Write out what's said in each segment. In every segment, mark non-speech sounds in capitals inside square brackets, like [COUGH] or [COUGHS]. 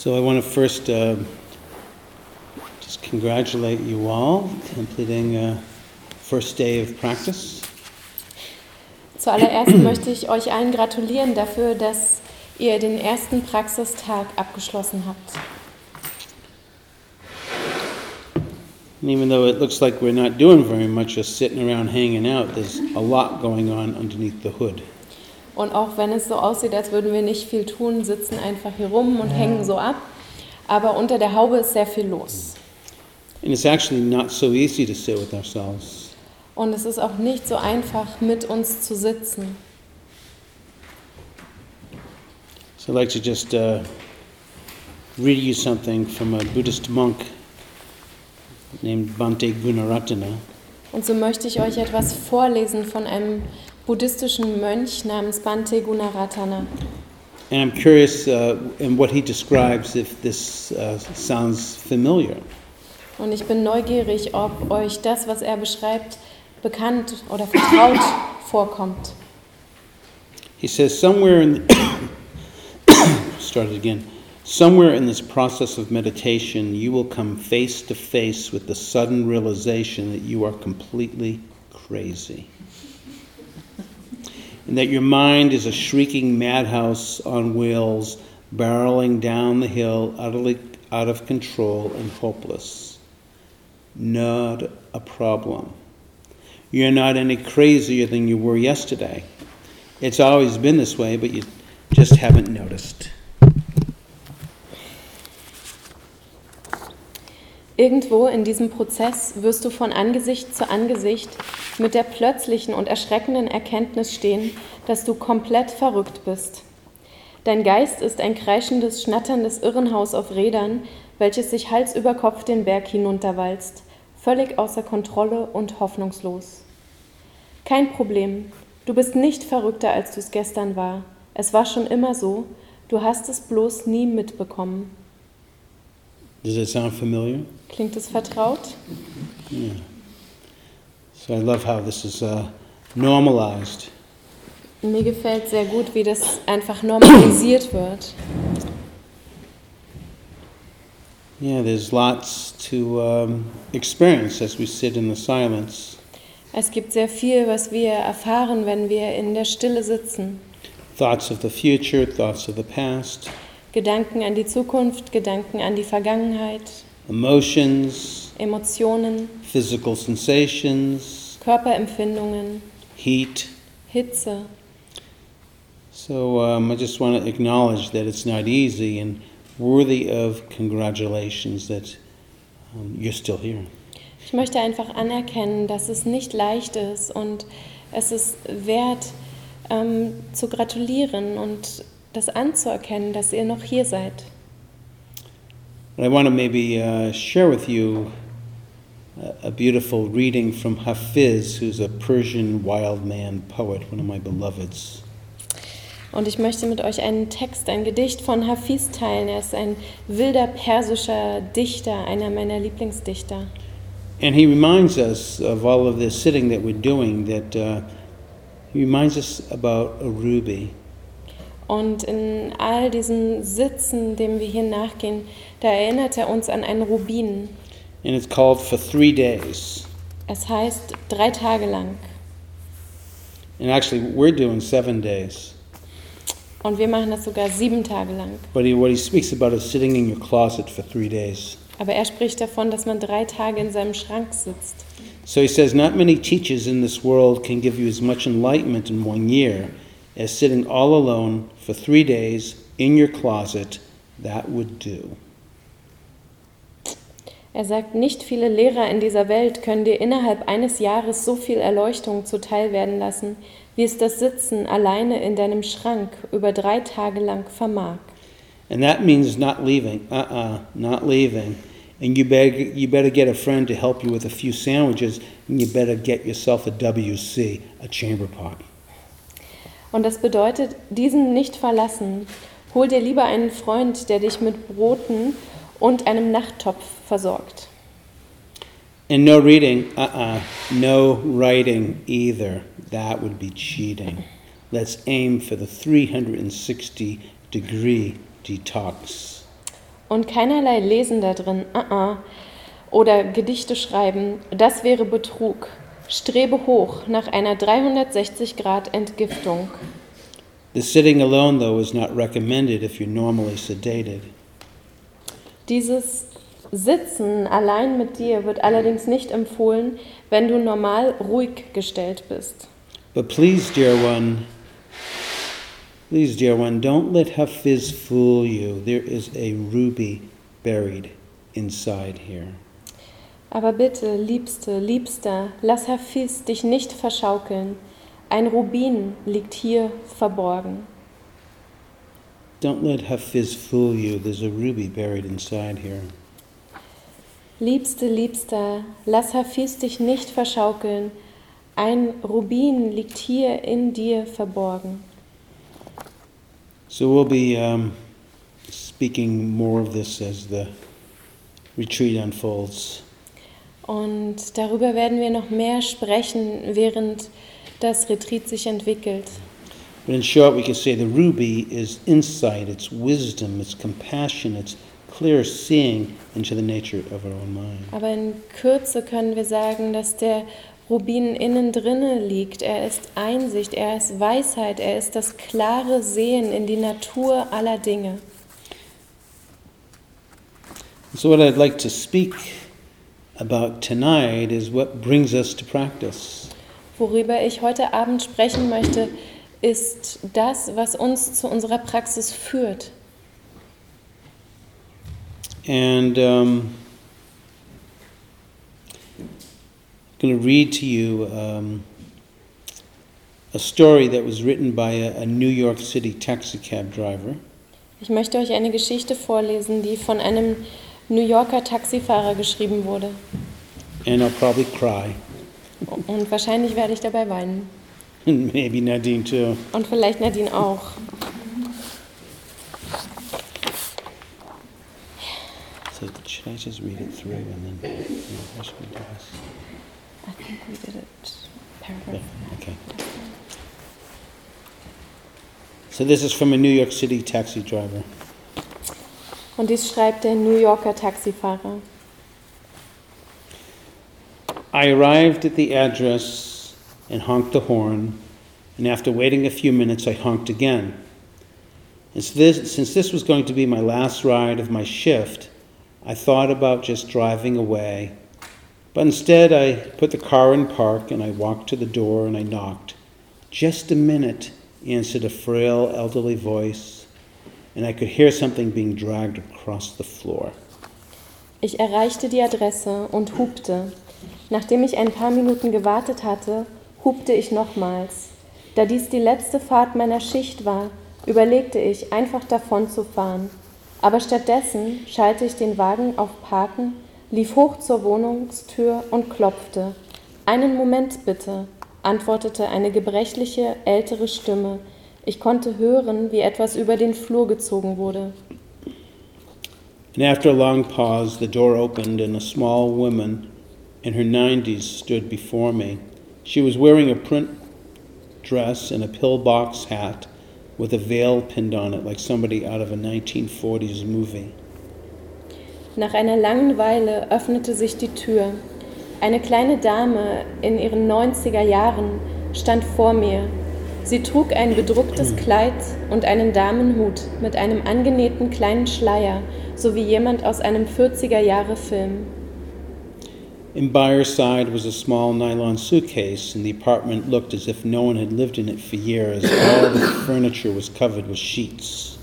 So I want to first uh, just congratulate you all completing uh, first day of practice. Zuallererst [CLEARS THROAT] möchte ich euch allen gratulieren dafür, dass ihr den ersten Praxistag abgeschlossen habt. And even though it looks like we're not doing very much, just sitting around hanging out, there's a lot going on underneath the hood. Und auch wenn es so aussieht, als würden wir nicht viel tun, sitzen einfach hier rum und hängen so ab, aber unter der Haube ist sehr viel los. And it's actually not so easy to sit with ourselves. Und es ist auch nicht so einfach, mit uns zu sitzen. So I'd like to just uh, read you something from a Buddhist monk named Bhante Gunaratana. Und so möchte ich euch etwas vorlesen von einem buddhistischen Mönch namens Bhante Gunaratana. And I'm curious uh, in what he describes if this uh, sounds familiar. Und ich bin neugierig, ob euch das, was er beschreibt, bekannt oder vertraut [COUGHS] vorkommt. He says, somewhere in, [COUGHS] start it again. Somewhere in this process of meditation, you will come face to face with the sudden realization that you are completely crazy. And that your mind is a shrieking madhouse on wheels, barreling down the hill, utterly out of control and hopeless. Not a problem. You're not any crazier than you were yesterday. It's always been this way, but you just haven't noticed. Irgendwo in diesem Prozess wirst du von Angesicht zu Angesicht mit der plötzlichen und erschreckenden Erkenntnis stehen, dass du komplett verrückt bist. Dein Geist ist ein kreischendes, schnatterndes Irrenhaus auf Rädern, welches sich Hals über Kopf den Berg hinunterwalzt, völlig außer Kontrolle und hoffnungslos. Kein Problem, du bist nicht verrückter, als du es gestern war. Es war schon immer so, du hast es bloß nie mitbekommen. Does it sound familiar? Klingt es vertraut? Yeah. So I love how this is uh, normalized. Mir gefällt sehr gut, wie das einfach normalisiert wird. Yeah, there's lots to um, experience as we sit in the silence. Es gibt sehr viel, was wir erfahren, wenn wir in der Stille sitzen. Thoughts of the future, thoughts of the past, Gedanken an die Zukunft, Gedanken an die Vergangenheit, emotions, Emotionen, physical sensations, Körperempfindungen, heat. Hitze. So um, I just want to acknowledge that it's not easy and worthy of congratulations that um, you're still here. Ich möchte einfach anerkennen, dass es nicht leicht ist und es ist wert, ähm, zu gratulieren und das anzuerkennen, dass ihr noch hier seid. And I want to maybe uh, share with you a, a beautiful reading from Hafiz, who's a Persian wild man poet, one of my beloveds. Und ich möchte mit euch einen Text, ein Gedicht von Hafiz teilen. Er ist ein wilder persischer Dichter, einer meiner Lieblingsdichter. And he reminds us of all of this sitting that we're doing, that uh, he reminds us about a ruby. Und in all diesem Sitzen, dem wir hier nachgehen, da erinnert er uns an einen Rubin. And it's called For Three Days. Es heißt drei Tage lang. And actually, we're doing seven days. Und wir machen das sogar sieben Tage lang. But he, what he speaks about is sitting in your closet for three days. Aber er spricht davon, dass man drei Tage in seinem Schrank sitzt. So he says, Not many teachers in this world can give you as much enlightenment in one year as sitting all alone for three days in your closet. That would do. Er sagt, nicht viele Lehrer in dieser Welt können dir innerhalb eines Jahres so viel Erleuchtung zuteil werden lassen, wie es das Sitzen alleine in deinem Schrank über drei Tage lang vermag. And that means not leaving. Uh uh not leaving. And you better, you better get a friend to help you with a few sandwiches, and you better get yourself a WC, a chamber pot. Und das bedeutet, diesen nicht verlassen. Hol dir lieber einen Freund, der dich mit Broten und einem Nachttopf versorgt. And no reading, uh uh no writing either. That would be cheating. Let's aim for the 360 degree detox. Und keinerlei Lesen da drin, uh -uh. oder Gedichte schreiben, das wäre Betrug. Strebe hoch nach einer 360 Grad Entgiftung. The sitting alone, though, is not recommended if you're normally sedated. Dieses Sitzen allein mit dir wird allerdings nicht empfohlen, wenn du normal ruhig gestellt bist. But please, dear one, please, dear one, don't let Hafiz fool you. There is a ruby buried inside here. Aber bitte, Liebste, Liebster, lass Hafiz dich nicht verschaukeln. Ein Rubin liegt hier verborgen. Don't let Hafiz fool you. There's a ruby buried inside here. Liebste, Liebster, lass Hafiz dich nicht verschaukeln. Ein Rubin liegt hier in dir verborgen. So we'll be um, speaking more of this as the retreat unfolds. Und darüber werden wir noch mehr sprechen, während das Retreat sich entwickelt. But in short, we can say the ruby is insight, it's wisdom, it's compassion, it's clear seeing into the nature of our own mind. Aber in Kürze können wir sagen, dass der Rubin innen drinne liegt. Er ist Einsicht, er ist Weisheit, er ist das klare Sehen in die Natur aller Dinge. So, what I'd like to speak about tonight is what brings us to practice. Worüber ich heute Abend sprechen möchte, ist das, was uns zu unserer Praxis führt. And um, I'm going to read to you um, a story that was written by a, a New York City taxi cab driver. Ich möchte euch eine Geschichte vorlesen, die von einem New Yorker Taxifahrer geschrieben wurde. And I'll probably cry. Und wahrscheinlich werde ich dabei weinen. [LAUGHS] And maybe Nadine too. Und vielleicht Nadine auch. So, should I just read it through and then you know, how should we do? I think we did it Yeah, paragraph. okay. So, this is from a New York City taxi driver. Und dies schreibt der New Yorker Taxifahrer. I arrived at the address and honked the horn, and after waiting a few minutes, I honked again. And this, since this was going to be my last ride of my shift, I thought about just driving away. But instead, I put the car in park and I walked to the door and I knocked. Just a minute, answered a frail elderly voice, and I could hear something being dragged across the floor. Ich erreichte die Adresse und hupte. Nachdem ich ein paar Minuten gewartet hatte, hupte ich nochmals. Da dies die letzte Fahrt meiner Schicht war, überlegte ich, einfach davon zu fahren. Aber stattdessen schalte ich den Wagen auf Parken, lief hoch zur Wohnungstür und klopfte. Einen Moment bitte, antwortete eine gebrechliche, ältere Stimme. Ich konnte hören, wie etwas über den Flur gezogen wurde. And after a long pause, the door opened and a small woman in her 90s stood before me. She was wearing a print dress and a pillbox hat with a veil pinned on it, like somebody out of a 1940s movie. Nach einer langen Weile öffnete sich die Tür. Eine kleine Dame in ihren 90er Jahren stand vor mir. Sie trug ein bedrucktes Kleid und einen Damenhut mit einem angenähten kleinen Schleier, so wie jemand aus einem 40er Jahre Film. And by her side was a small nylon suitcase, and the apartment looked as if no one had lived in it for years. All the furniture was covered with sheets.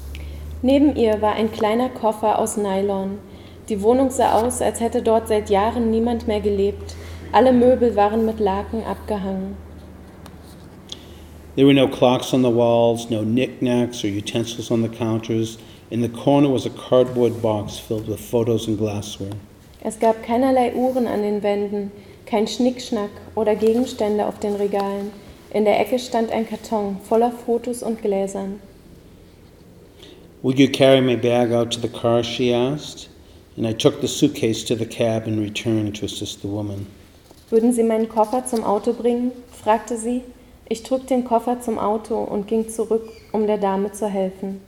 Neben ihr war ein kleiner Koffer aus Nylon. Die Wohnung sah aus, als hätte dort seit Jahren niemand mehr gelebt. Alle Möbel waren mit Laken abgehangen. There were no clocks on the walls, no knickknacks or utensils on the counters. In the corner was a cardboard box filled with photos and glassware. Es gab keinerlei Uhren an den Wänden, kein Schnickschnack oder Gegenstände auf den Regalen. In der Ecke stand ein Karton voller Fotos und Gläsern. Would you carry my bag out to the car? she asked. And I took the suitcase to the cab and returned to assist the woman. Würden Sie meinen Koffer zum Auto bringen? fragte sie. Ich trug den Koffer zum Auto und ging zurück, um der Dame zu helfen.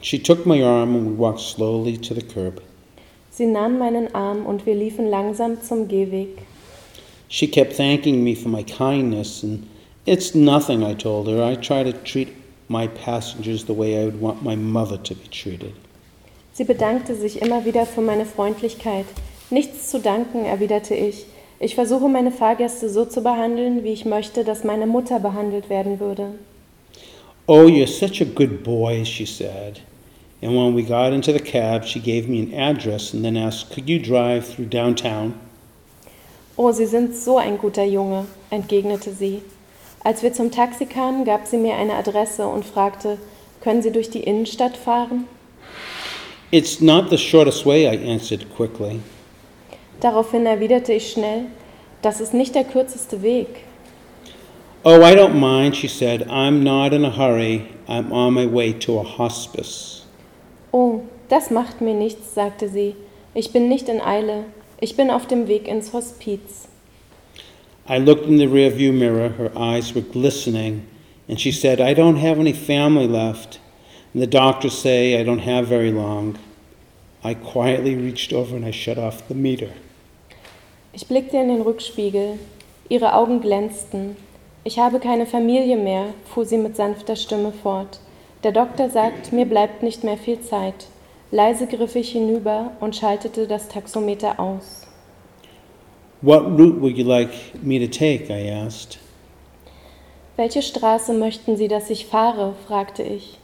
She took my arm and we walked slowly to the curb. Sie nahm meinen Arm und wir liefen langsam zum Gehweg. She kept thanking me for my kindness, and it's nothing, I told her. I try to treat my passengers the way I would want my mother to be treated. Sie bedankte sich immer wieder für meine Freundlichkeit. Nichts zu danken, erwiderte ich. Ich versuche meine Fahrgäste so zu behandeln, wie ich möchte, dass meine Mutter behandelt werden würde. Oh, you're such a good boy, she said. And when we got into the cab, she gave me an address and then asked, Could you drive through downtown? Oh, Sie sind so ein guter Junge, entgegnete sie. Als wir zum Taxi kamen, gab sie mir eine Adresse und fragte, können Sie durch die Innenstadt fahren? It's not the shortest way, I answered quickly. Daraufhin erwiderte ich schnell, das ist nicht der kürzeste Weg. Oh, I don't mind, she said. I'm not in a hurry. I'm on my way to a hospice. Oh, das macht mir nichts, sagte sie. Ich bin nicht in Eile. Ich bin auf dem Weg ins Hospiz. I looked in the rearview mirror. Her eyes were glistening, and she said, I don't have any family left, and the doctors say I don't have very long. I quietly reached over and I shut off the meter. Ich blickte in den Rückspiegel. Ihre Augen glänzten. Ich habe keine Familie mehr, fuhr sie mit sanfter Stimme fort. Der Doktor sagt, mir bleibt nicht mehr viel Zeit. Leise griff ich hinüber und schaltete das Taxometer aus. What route would you like me to take? I asked. Welche Straße möchten Sie, dass ich fahre? fragte ich.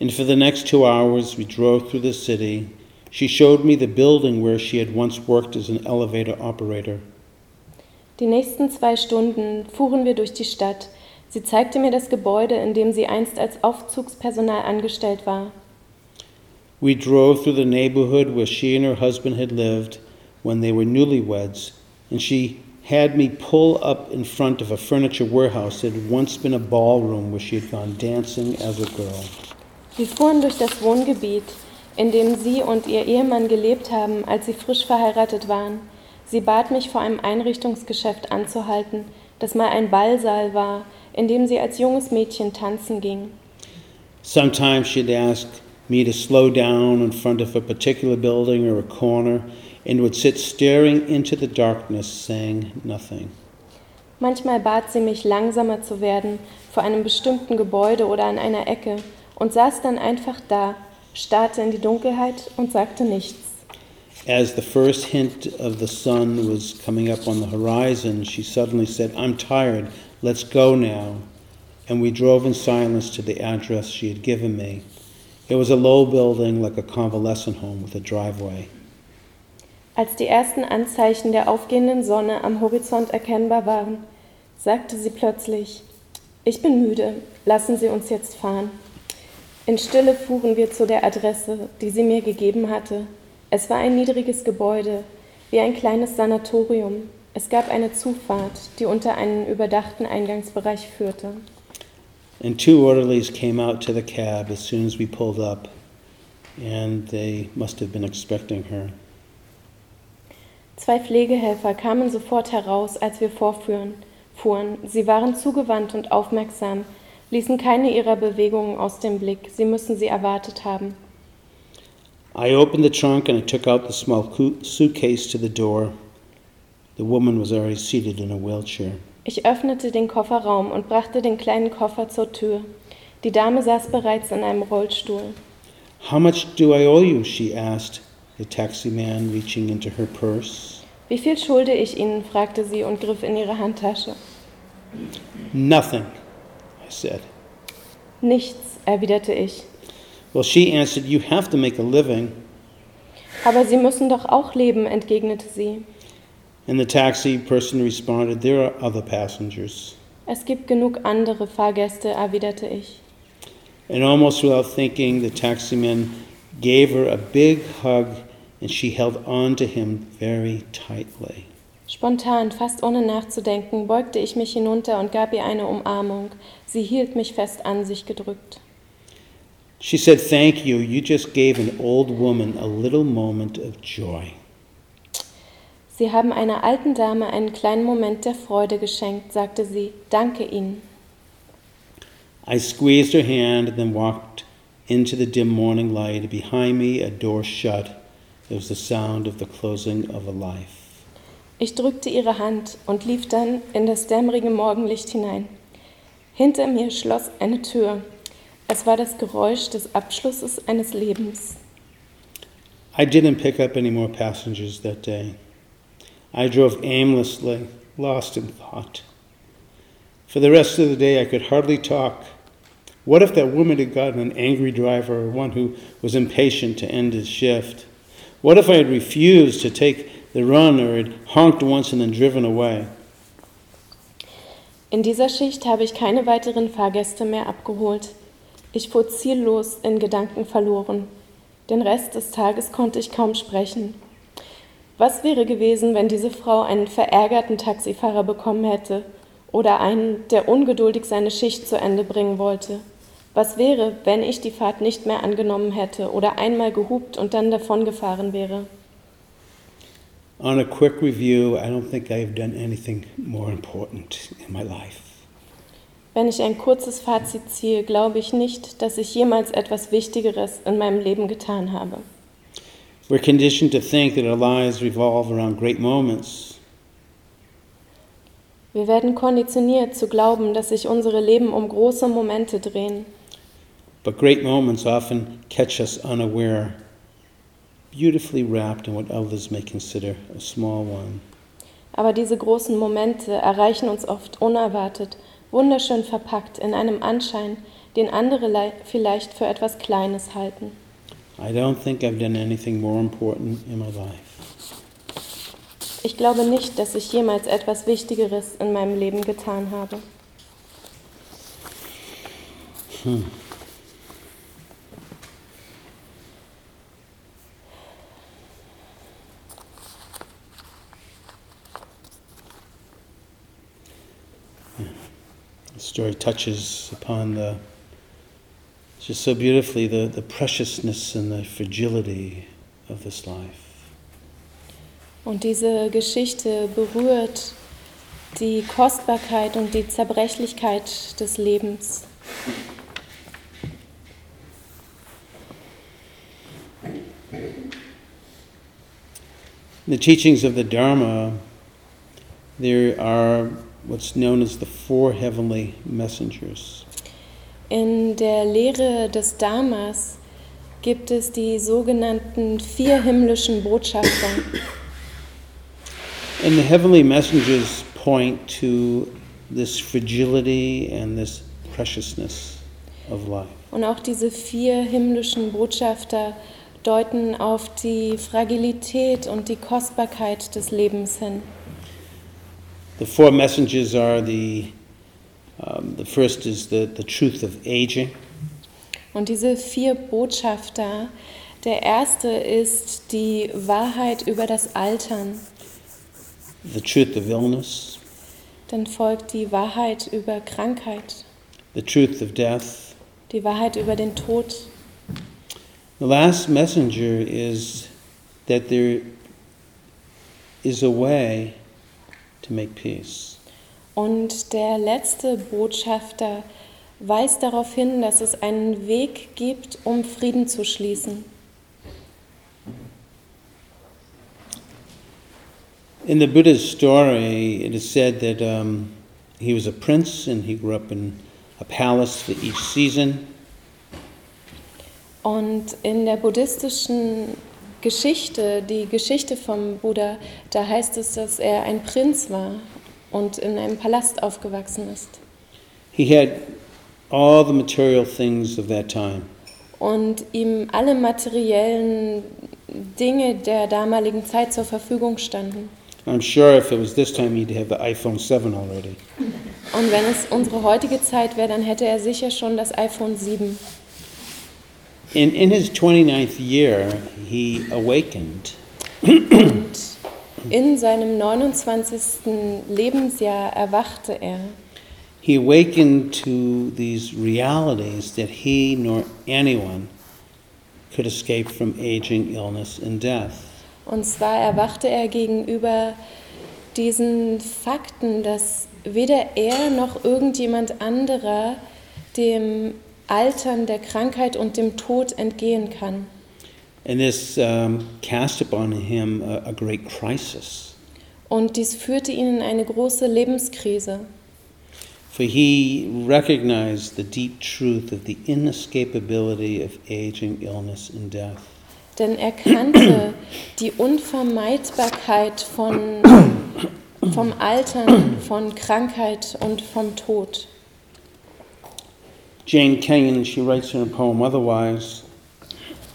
And for the next two hours, we drove through the city. She showed me the building where she had once worked as an elevator operator. Die nächsten zwei Stunden fuhren wir durch die Stadt. Sie zeigte mir das Gebäude, in dem sie einst als Aufzugspersonal angestellt war. We drove through the neighborhood where she and her husband had lived when they were newlyweds, and she had me pull up in front of a furniture warehouse that had once been a ballroom where she had gone dancing as a girl. Wir fuhren durch das Wohngebiet, in dem sie und ihr Ehemann gelebt haben, als sie frisch verheiratet waren. Sie bat mich, vor einem Einrichtungsgeschäft anzuhalten, das mal ein Ballsaal war, in dem sie als junges Mädchen tanzen ging. Sometimes she'd ask me to slow down in front of a particular building or a corner and would sit staring into the darkness, saying nothing. Manchmal bat sie mich, langsamer zu werden vor einem bestimmten Gebäude oder an einer Ecke und saß dann einfach da, starrte in die Dunkelheit und sagte nichts. As the first hint of the sun was coming up on the horizon, she suddenly said, I'm tired, let's go now. And we drove in silence to the address she had given me. It was a low building like a convalescent home with a driveway. Als die ersten Anzeichen der aufgehenden Sonne am Horizont erkennbar waren, sagte sie plötzlich, ich bin müde, lassen Sie uns jetzt fahren. In Stille fuhren wir zu der Adresse, die sie mir gegeben hatte. Es war ein niedriges Gebäude, wie ein kleines Sanatorium. Es gab eine Zufahrt, die unter einen überdachten Eingangsbereich führte. And two orderlies came out to the cab as soon as we pulled up, and they must have been expecting her. Zwei Pflegehelfer kamen sofort heraus, als wir vorführen, fuhren. Sie waren zugewandt und aufmerksam, ließen keine ihrer Bewegungen aus dem Blick. Sie müssen sie erwartet haben. I opened the trunk and I took out the small suitcase to the door. The woman was already seated in a wheelchair. Ich öffnete den Kofferraum und brachte den kleinen Koffer zur Tür. Die Dame saß bereits in einem Rollstuhl. How much do I owe you? she asked, the taxi man reaching into her purse. Wie viel schulde ich Ihnen? fragte sie und griff in ihre Handtasche. Nothing, I said. Nichts, erwiderte ich. Well, she answered, You have to make a living. Aber Sie müssen doch auch leben, entgegnete sie. And the taxi person responded, There are other passengers. Es gibt genug andere Fahrgäste, erwiderte ich. And almost without thinking, the taxi man gave her a big hug and she held on to him very tightly. Spontan, fast ohne nachzudenken, beugte ich mich hinunter und gab ihr eine Umarmung. Sie hielt mich fest an sich gedrückt. She said, Thank you. You just gave an old woman a little moment of joy. Sie haben einer alten Dame einen kleinen Moment der Freude geschenkt, sagte sie. Danke Ihnen. I squeezed her hand and then walked into the dim morning light. Behind me, a door shut. It was the sound of the closing of a life. Ich drückte ihre Hand und lief dann in das dämmerige Morgenlicht hinein. Hinter mir schloss eine Tür. Es war das Geräusch des Abschlusses eines Lebens. I didn't pick up any more passengers that day. I drove aimlessly, lost in thought. For the rest of the day, I could hardly talk. What if that woman had gotten an angry driver or one who was impatient to end his shift? What if I had refused to take run or had honked once and then driven away? In dieser Schicht habe ich keine weiteren Fahrgäste mehr abgeholt. Ich fuhr ziellos in Gedanken verloren. Den Rest des Tages konnte ich kaum sprechen. Was wäre gewesen, wenn diese Frau einen verärgerten Taxifahrer bekommen hätte oder einen, der ungeduldig seine Schicht zu Ende bringen wollte? Was wäre, wenn ich die Fahrt nicht mehr angenommen hätte oder einmal gehupt und dann davongefahren wäre? On a quick review, I don't think I've done anything more important in my life. Wenn ich ein kurzes Fazit ziehe, glaube ich nicht, dass ich jemals etwas Wichtigeres in meinem Leben getan habe. We're conditioned to think that our lives revolve around great moments. Wir werden konditioniert zu glauben, dass sich unsere Leben um große Momente drehen. But great moments often catch us unaware, beautifully wrapped in what others may consider a small one. Aber diese großen Momente erreichen uns oft unerwartet, wunderschön verpackt in einem Anschein, den andere lei- vielleicht für etwas Kleines halten. I don't think I've done anything more important in my life. Ich glaube nicht, dass ich jemals etwas Wichtigeres in meinem Leben getan habe. The story touches upon the just so beautifully the, the preciousness and the fragility of this life. Und diese Geschichte berührt die Kostbarkeit und die Zerbrechlichkeit des Lebens. In the teachings of the Dharma, there are what's known as the four heavenly messengers. In der Lehre des Dharmas gibt es die sogenannten vier himmlischen Botschafter. And the heavenly messengers point to this fragility and this preciousness of life. Und auch diese vier himmlischen Botschafter deuten auf die Fragilität und die Kostbarkeit des Lebens hin. The four messengers are the um, the first is the, the truth of aging. Und diese vier Botschafter, der erste ist die Wahrheit über das Altern, the truth of illness, dann folgt die Wahrheit über Krankheit, the truth of death. die Wahrheit über den Tod. The last messenger is that there is a way to make peace. Und der letzte Botschafter weist darauf hin, dass es einen Weg gibt, um Frieden zu schließen. In the Buddha's story, it is said that um, he was a prince and he grew up in a palace for each season. Und in der buddhistischen Geschichte, die Geschichte vom Buddha, da heißt es, dass er ein Prinz war und in einem Palast aufgewachsen ist. He had all the material things of that time. Und ihm alle materiellen Dinge der damaligen Zeit zur Verfügung standen. I'm sure if it was this time, he'd have the iPhone 7 already. Und wenn es unsere heutige Zeit wäre, dann hätte er sicher schon das iPhone 7. In, in his 29th year, he awakened Und in seinem 29. Lebensjahr erwachte er. he awakened to these realities that he nor anyone could escape from aging, illness, and death. Und zwar erwachte er gegenüber diesen Fakten, dass weder er noch irgendjemand anderer dem Altern, der Krankheit und dem Tod entgehen kann. And this um, cast upon him a, a great crisis. Und dies führte ihn in eine große Lebenskrise. For he recognized the deep truth of the inescapability of aging, illness, and death. Denn er kannte [COUGHS] die Unvermeidbarkeit von, [COUGHS] vom Altern, von Krankheit und vom Tod. Jane Kenyon, she writes in her poem Otherwise,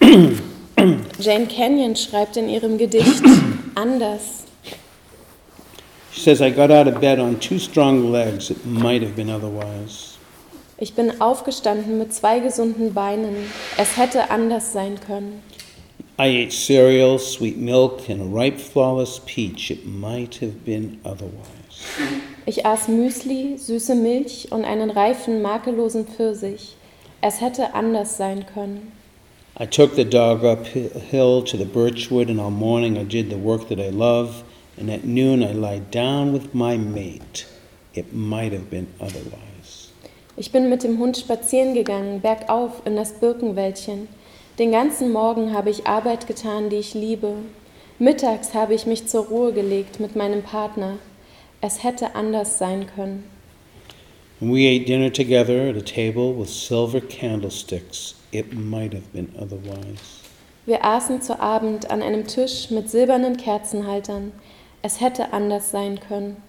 [CLEARS THROAT] Jane Kenyon schreibt in ihrem Gedicht [CLEARS THROAT] anders. she says, I got out of bed on two strong legs. It might have been otherwise. Ich bin aufgestanden mit zwei gesunden Beinen. Es hätte anders sein können. I ate cereal, sweet milk, and a ripe, flawless peach. It might have been otherwise. Ich aß Müsli, süße Milch und einen reifen, makellosen Pfirsich. Es hätte anders sein können. I took the dog uphill to the birchwood, and all morning I did the work that I love, and at noon I lied down with my mate. It might have been otherwise. Ich bin mit dem Hund spazieren gegangen, bergauf in das Birkenwäldchen. Den ganzen Morgen habe ich Arbeit getan, die ich liebe. Mittags habe ich mich zur Ruhe gelegt mit meinem Partner. Es hätte anders sein können. And we ate dinner together at a table with silver candlesticks. It might have been otherwise. Wir aßen zu Abend an einem Tisch mit silbernen Kerzenhaltern. Es hätte anders sein können.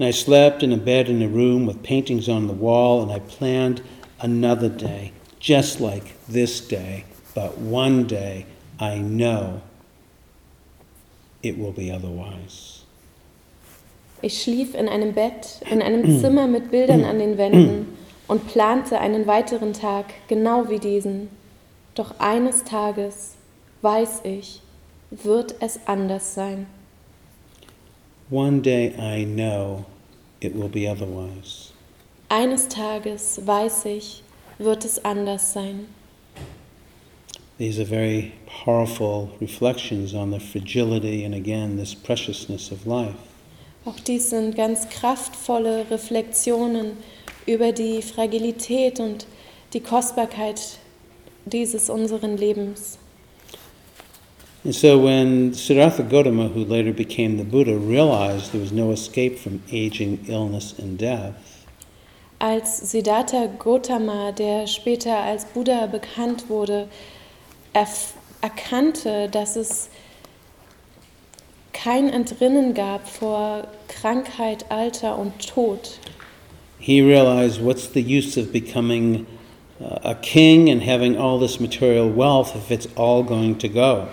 And I slept in a bed in a room with paintings on the wall, and I planned another day, just like this day. But one day I know it will be otherwise. Ich schlief in einem Bett, in einem Zimmer mit Bildern an den Wänden und plante einen weiteren Tag, genau wie diesen. Doch eines Tages, weiß ich, wird es anders sein. One day I know it will be otherwise. Eines Tages, weiß ich, wird es anders sein. These are very powerful reflections on the fragility and again this preciousness of life. Auch dies sind ganz kraftvolle Reflexionen über die Fragilität und die Kostbarkeit dieses unseren Lebens. And so when Siddhartha Gautama, who later became the Buddha, realized there was no escape from aging, illness, and death, Als Siddhartha Gautama, der später als Buddha bekannt wurde, erkannte, dass es kein Entrinnen gab vor Krankheit, Alter und Tod, he realized what's the use of becoming uh, a king and having all this material wealth if it's all going to go?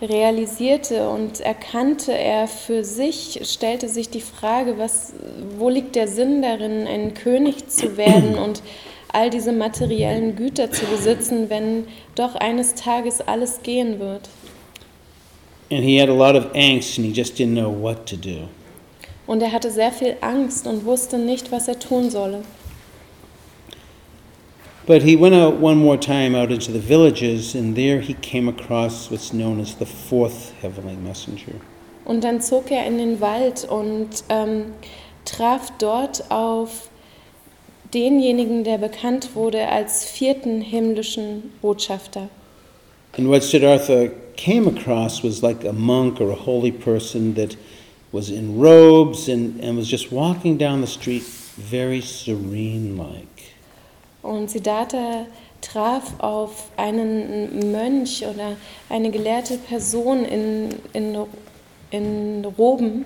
realisierte und erkannte er für sich, stellte sich die Frage, was, wo liegt der Sinn darin, ein König zu werden [COUGHS] und all diese materiellen Güter zu besitzen, wenn doch eines Tages alles gehen wird. And he had a lot of angst and he just didn't know what to do. Und er hatte sehr viel Angst und wusste nicht, was er tun solle. But he went out one more time out into the villages, and there he came across what's known as the fourth heavenly messenger. Und dann zog er in den Wald und ähm, traf dort auf denjenigen, der bekannt wurde als vierten himmlischen Botschafter. And what Siddhartha came across was like a monk or a holy person that was in robes and, and was just walking down the street very serene like. Und Siddhartha traf auf einen Mönch oder eine gelehrte Person in, in, in Roben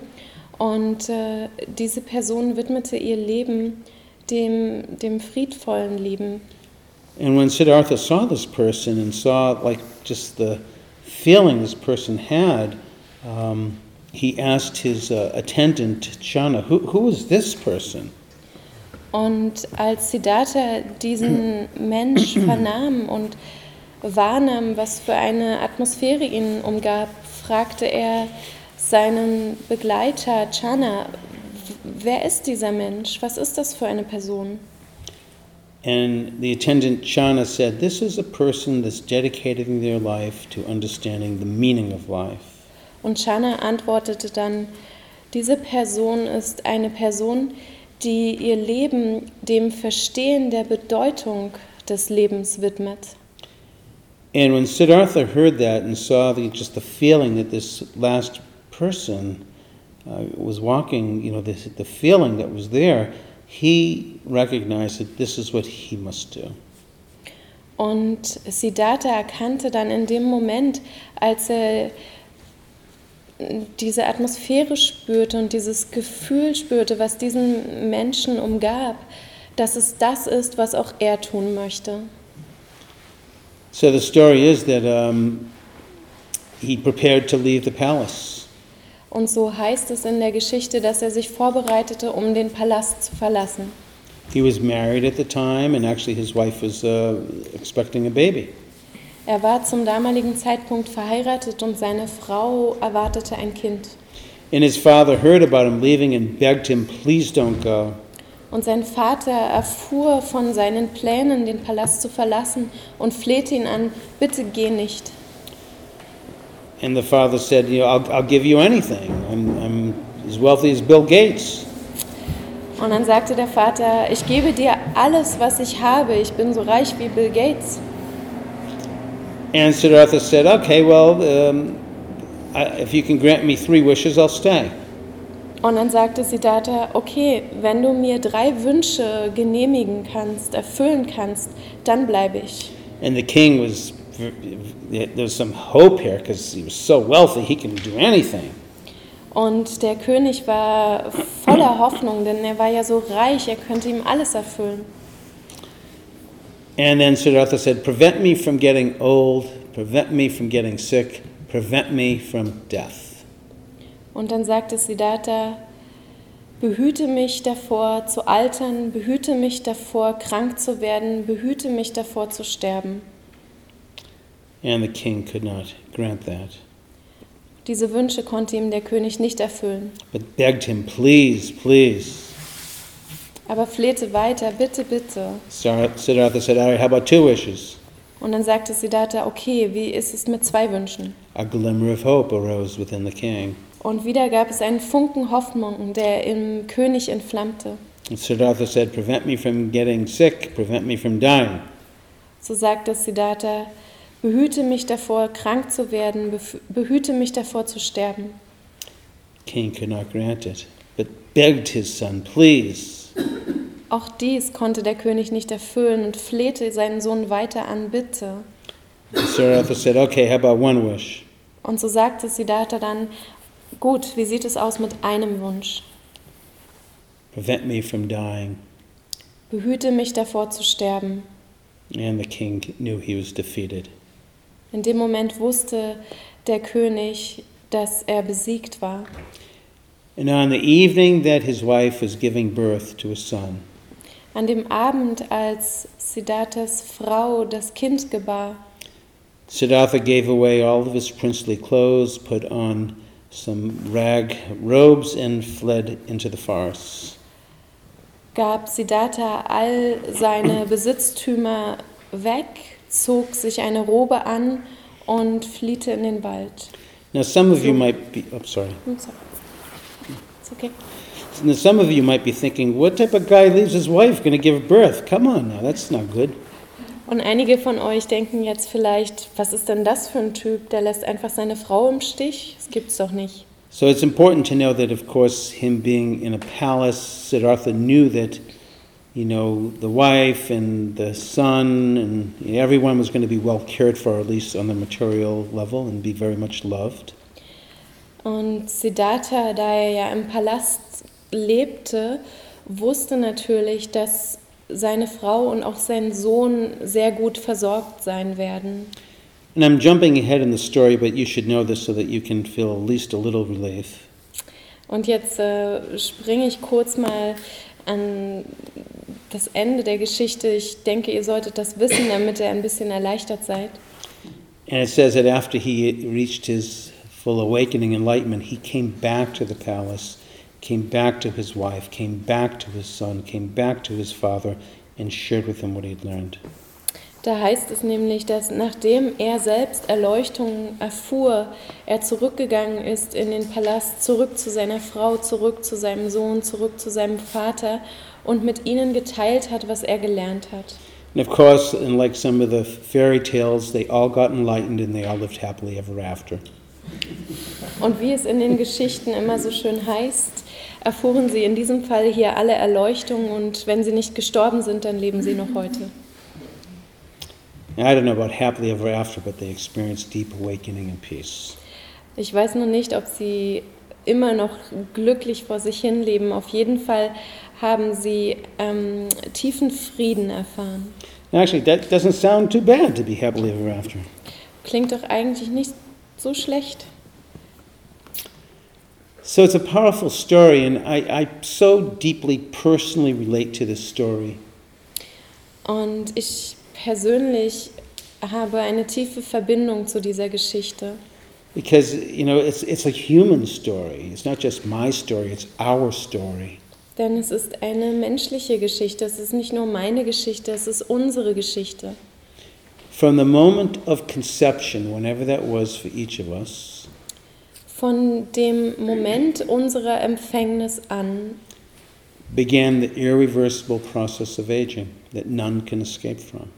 und äh, diese Person widmete ihr Leben dem, dem friedvollen Leben. And when Siddhartha saw this person and saw like just the feeling this person had, um, he asked his uh, attendant Chana, who, who is this person? Und als Siddhartha diesen Mensch [CLEARS THROAT] vernahm und wahrnahm, was für eine Atmosphäre ihn umgab, fragte er seinen Begleiter Chana, wer ist dieser Mensch? Was ist das für eine Person? And the attendant Chana said, This is a person that's dedicating their life to understanding the meaning of life. Und Chana antwortete dann, diese Person ist eine Person, die ihr Leben dem Verstehen der Bedeutung des Lebens widmet. And when Siddhartha heard that and saw the, just the feeling that this last person uh, was walking, you know, this, the feeling that was there, he recognized that this is what he must do. Und Siddhartha erkannte dann in dem Moment, als er diese Atmosphäre spürte und dieses Gefühl spürte, was diesen Menschen umgab, dass es das ist, was auch er tun möchte. So the story is that um, he prepared to leave the palace. Und so heißt es in der Geschichte, dass er sich vorbereitete, um den Palast zu verlassen. He was married at the time, and actually his wife was uh, expecting a baby. Er war zum damaligen Zeitpunkt verheiratet und seine Frau erwartete ein Kind. And his father heard about him leaving and begged him, please don't go. Und sein Vater erfuhr von seinen Plänen, den Palast zu verlassen und flehte ihn an, bitte geh nicht. And the father said, you know, I'll, I'll give you anything. I'm, I'm as wealthy as Bill Gates. Und dann sagte der Vater, ich gebe dir alles, was ich habe, ich bin so reich wie Bill Gates. And Siddhartha said, okay, well, um, I, if you can grant me three wishes, I'll stay. Und dann sagte Siddhartha, okay, wenn du mir drei Wünsche genehmigen kannst, erfüllen kannst, dann bleibe ich. And the king was, there's some hope here because he was so wealthy, he can do anything. Und der König war voller Hoffnung, denn er war ja so reich, er könnte ihm alles erfüllen. And then Siddhartha said, prevent me from getting old, prevent me from getting sick, prevent me from death. Und dann sagte Siddhartha, behüte mich davor zu altern, behüte mich davor krank zu werden, behüte mich davor zu sterben. And the king could not grant that, Diese Wünsche konnte ihm der König nicht erfüllen, but begged him, please, please. aber flehte weiter, bitte, bitte. Siddhartha said, right, how about two wishes? Und dann sagte Siddhartha, okay, wie ist es mit zwei Wünschen? A glimmer of hope arose within the king. Und wieder gab es einen Funken Hoffnung, der im König entflammte. And Siddhartha said, prevent me from getting sick, prevent me from dying. So sagte Siddhartha, behüte mich davor, krank zu werden, behüte mich davor zu sterben. King could not grant it, but begged his son, please. Auch dies konnte der König nicht erfüllen und flehte seinen Sohn weiter an, bitte. Siddhartha said, okay, how about one wish? Und so sagte Siddhartha dann, gut, wie sieht es aus mit einem Wunsch? Prevent me from dying. Behüte mich davor zu sterben. And the king knew he was defeated. In dem Moment wusste der König, dass er besiegt war. And on the evening that his wife was giving birth to a son, An dem Abend, als Siddharthas Frau das Kind gebar, Siddhartha gave away all of his princely clothes, put on some rag robes, and fled into the forest. gab Siddhartha all seine Besitztümer weg, zog sich eine Robe an und fliehte in den Wald. Now, some of you might be, oh, sorry. Hm, so. Ist okay. Now, some of you might be thinking, what type of guy leaves his wife going to give birth? Come on now, that's not good. Und einige von euch denken jetzt vielleicht, was ist denn das für ein Typ, der lässt einfach seine Frau im Stich? Das gibt's doch nicht. So it's important to know that, of course, him being in a palace, Siddhartha knew that, you know, the wife and the son and everyone was going to be well cared for, at least on the material level, and be very much loved. Und Siddhartha, da er ja im Palast lebte, wusste natürlich, dass seine Frau und auch sein Sohn sehr gut versorgt sein werden. And I'm jumping ahead in the story, but you should know this so that you can feel at least a little relief. Und jetzt äh, springe ich kurz mal an das Ende der Geschichte. Ich denke, ihr solltet das wissen, damit ihr ein bisschen erleichtert seid. And it says that after he reached his full awakening, enlightenment, he came back to the palace, came back to his wife, came back to his son, came back to his father, and shared with them what he had learned. Da heißt es nämlich, dass nachdem er selbst Erleuchtung erfuhr, er zurückgegangen ist in den Palast, zurück zu seiner Frau, zurück zu seinem Sohn, zurück zu seinem Vater und mit ihnen geteilt hat, was er gelernt hat. And of course, and like some of the fairy tales, they all got enlightened and they all lived happily ever after. Und wie es in den Geschichten immer so schön heißt, erfuhren sie in diesem Fall hier alle Erleuchtung und wenn sie nicht gestorben sind, dann leben sie noch heute. I don't know about happily ever after, but they experienced deep awakening and peace. Ich weiß noch nicht, ob sie immer noch glücklich vor sich hin leben. Auf jeden Fall haben sie ähm, tiefen Frieden erfahren. Actually, that doesn't sound too bad to be happily ever after. Klingt doch eigentlich nicht so schlecht. So it's a powerful story, and I, I so deeply personally relate to this story. Und ich persönlich habe eine tiefe Verbindung zu dieser Geschichte. Because, you know, it's, it's a human story. It's not just my story, it's our story. Denn es ist eine menschliche Geschichte. Es ist nicht nur meine Geschichte, es ist unsere Geschichte. From the moment of conception, whenever that was for each of us, Von dem Moment unserer Empfängnis an began the irreversible process of aging that none can escape from.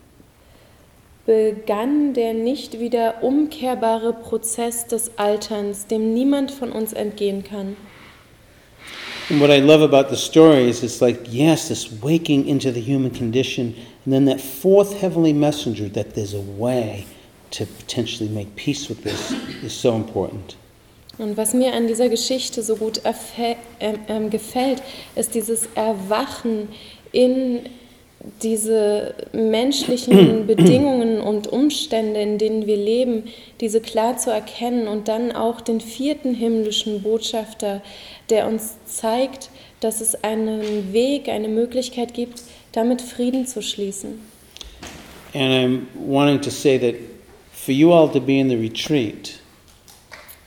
begann der nicht wieder umkehrbare Prozess des Alterns, dem niemand von uns entgehen kann. And what I love about the story is it's like, yes, this waking into the human condition, and then that fourth heavenly messenger that there's a way to potentially make peace with this is so important. Und was mir an dieser Geschichte so gut ähm, ähm, gefällt, ist dieses Erwachen in diese menschlichen [CLEARS THROAT] Bedingungen und Umstände, in denen wir leben, diese klar zu erkennen und dann auch den vierten himmlischen Botschafter, der uns zeigt, dass es einen Weg, eine Möglichkeit gibt, damit Frieden zu schließen. And I'm wanting to say that for you all to be in the retreat,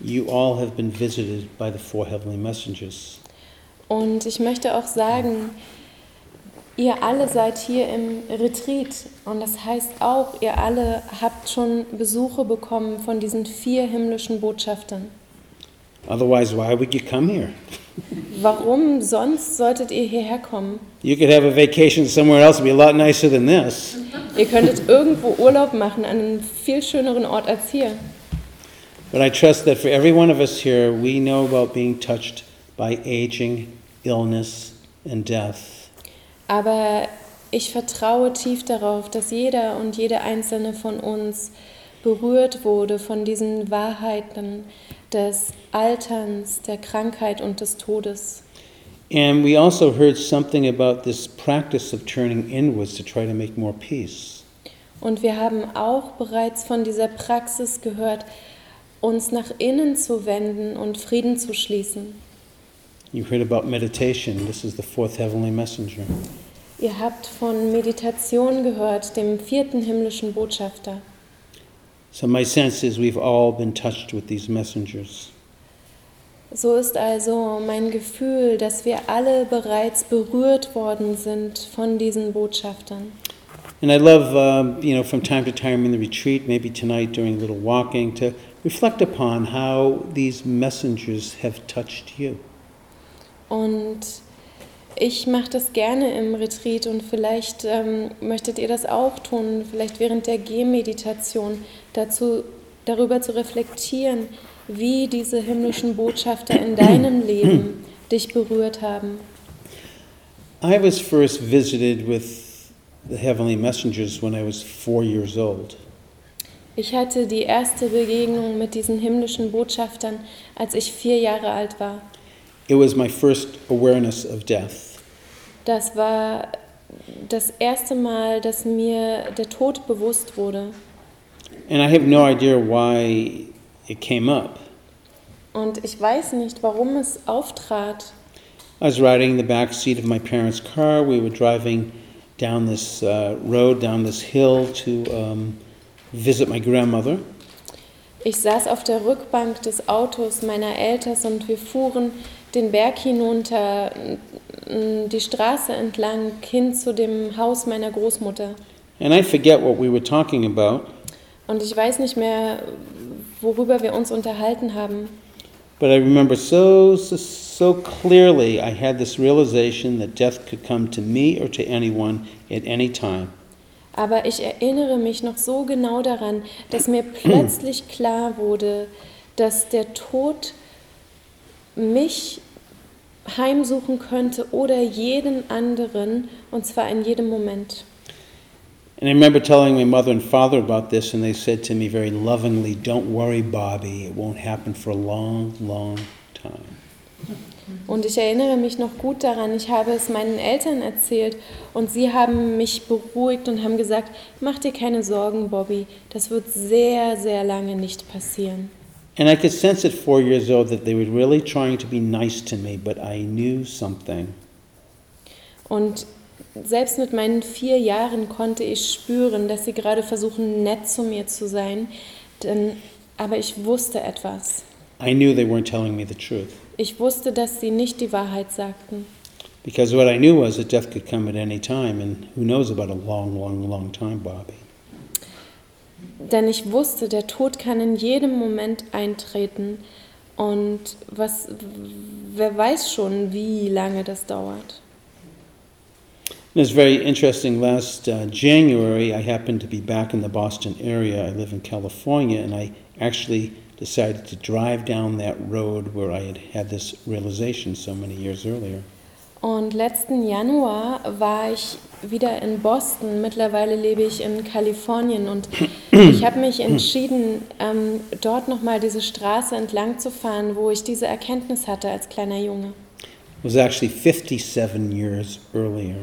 you all have been visited by the four heavenly messengers. Und ich möchte auch sagen, ihr alle seid hier im Retreat und das heißt auch, ihr alle habt schon Besuche bekommen von diesen vier himmlischen Botschaftern. Otherwise, why would you come here? Warum sonst solltet ihr hierher kommen? You could have a vacation somewhere else, be a lot nicer than this. Ihr könntet irgendwo Urlaub machen an einem viel schöneren Ort als hier. But I trust that for every one of us here, we know about being touched by aging, illness, and death. Aber ich vertraue tief darauf, dass jeder und jede einzelne von uns berührt wurde von diesen Wahrheiten des Alterns, der Krankheit und des Todes. And we also heard something about this practice of turning inwards to try to make more peace. Und wir haben auch bereits von dieser Praxis gehört, uns nach innen zu wenden und Frieden zu schließen. You heard about meditation. This is the fourth heavenly messenger. Ihr habt von Meditation gehört, dem vierten himmlischen Botschafter. So my sense is we've all been touched with these messengers. So ist also mein Gefühl, dass wir alle bereits berührt worden sind von diesen Botschaftern. And I love, um, you know, from time to time in the retreat, maybe tonight during a little walking, to reflect upon how these messengers have touched you. Und ich mache das gerne im Retreat und vielleicht ähm, möchtet ihr das auch tun, vielleicht während der Gehmeditation, dazu, darüber zu reflektieren, wie diese himmlischen Botschafter in deinem [CLEARS THROAT] Leben dich berührt haben. I was first visited with the heavenly messengers when I was four years old. Ich hatte die erste Begegnung mit diesen himmlischen Botschaftern, als ich vier Jahre alt war. It was my first awareness of death. Das war das erste Mal, dass mir der Tod bewusst wurde. And I have no idea why it came up. Und ich weiß nicht, warum es auftrat. I was riding in the back seat of my parents' car. We were driving down this uh, road, down this hill to um, visit my grandmother. Ich saß auf der Rückbank des Autos meiner Eltern und wir fuhren den Berg hinunter, die Straße entlang hin zu dem Haus meiner Großmutter. And I forget what we were talking about, Und ich weiß nicht mehr, worüber wir uns unterhalten haben. but I remember so, so, so clearly I had this realization that death could come to me or to anyone at any time. Aber ich erinnere mich noch so genau daran, dass mir [CLEARS THROAT] plötzlich klar wurde, dass der Tod mich heimsuchen könnte oder jeden anderen, und zwar in jedem Moment. And I remember telling my mother and father about this, and they said to me very lovingly, Don't worry, Bobby, it won't happen for a long, long time. Und ich erinnere mich noch gut daran, ich habe es meinen Eltern erzählt und sie haben mich beruhigt und haben gesagt, mach dir keine Sorgen, Bobby, das wird sehr, sehr lange nicht passieren. And I could sense at four years old that they were really trying to be nice to me, but I knew something. Und selbst mit meinen vier Jahren konnte ich spüren, dass sie gerade versuchen, nett zu mir zu sein, denn, aber ich wusste etwas. I knew they weren't telling me the truth. Ich wusste, dass sie nicht die Wahrheit sagten. Because what I knew was that death could come at any time, and who knows about a long, long, long time, Bobby. Denn ich wusste, der Tod kann in jedem Moment eintreten. Und was, wer weiß schon, wie lange das dauert. It's very interesting. Last uh, January, I happened to be back in the Boston area. I live in California, and I actually decided to drive down that road where I had had this realization so many years earlier. Und letzten Januar war ich wieder in Boston. Mittlerweile lebe ich in Kalifornien und ich habe mich entschieden, ähm, dort nochmal diese Straße entlang zu fahren, wo ich diese Erkenntnis hatte als kleiner Junge. Was actually 57 years earlier.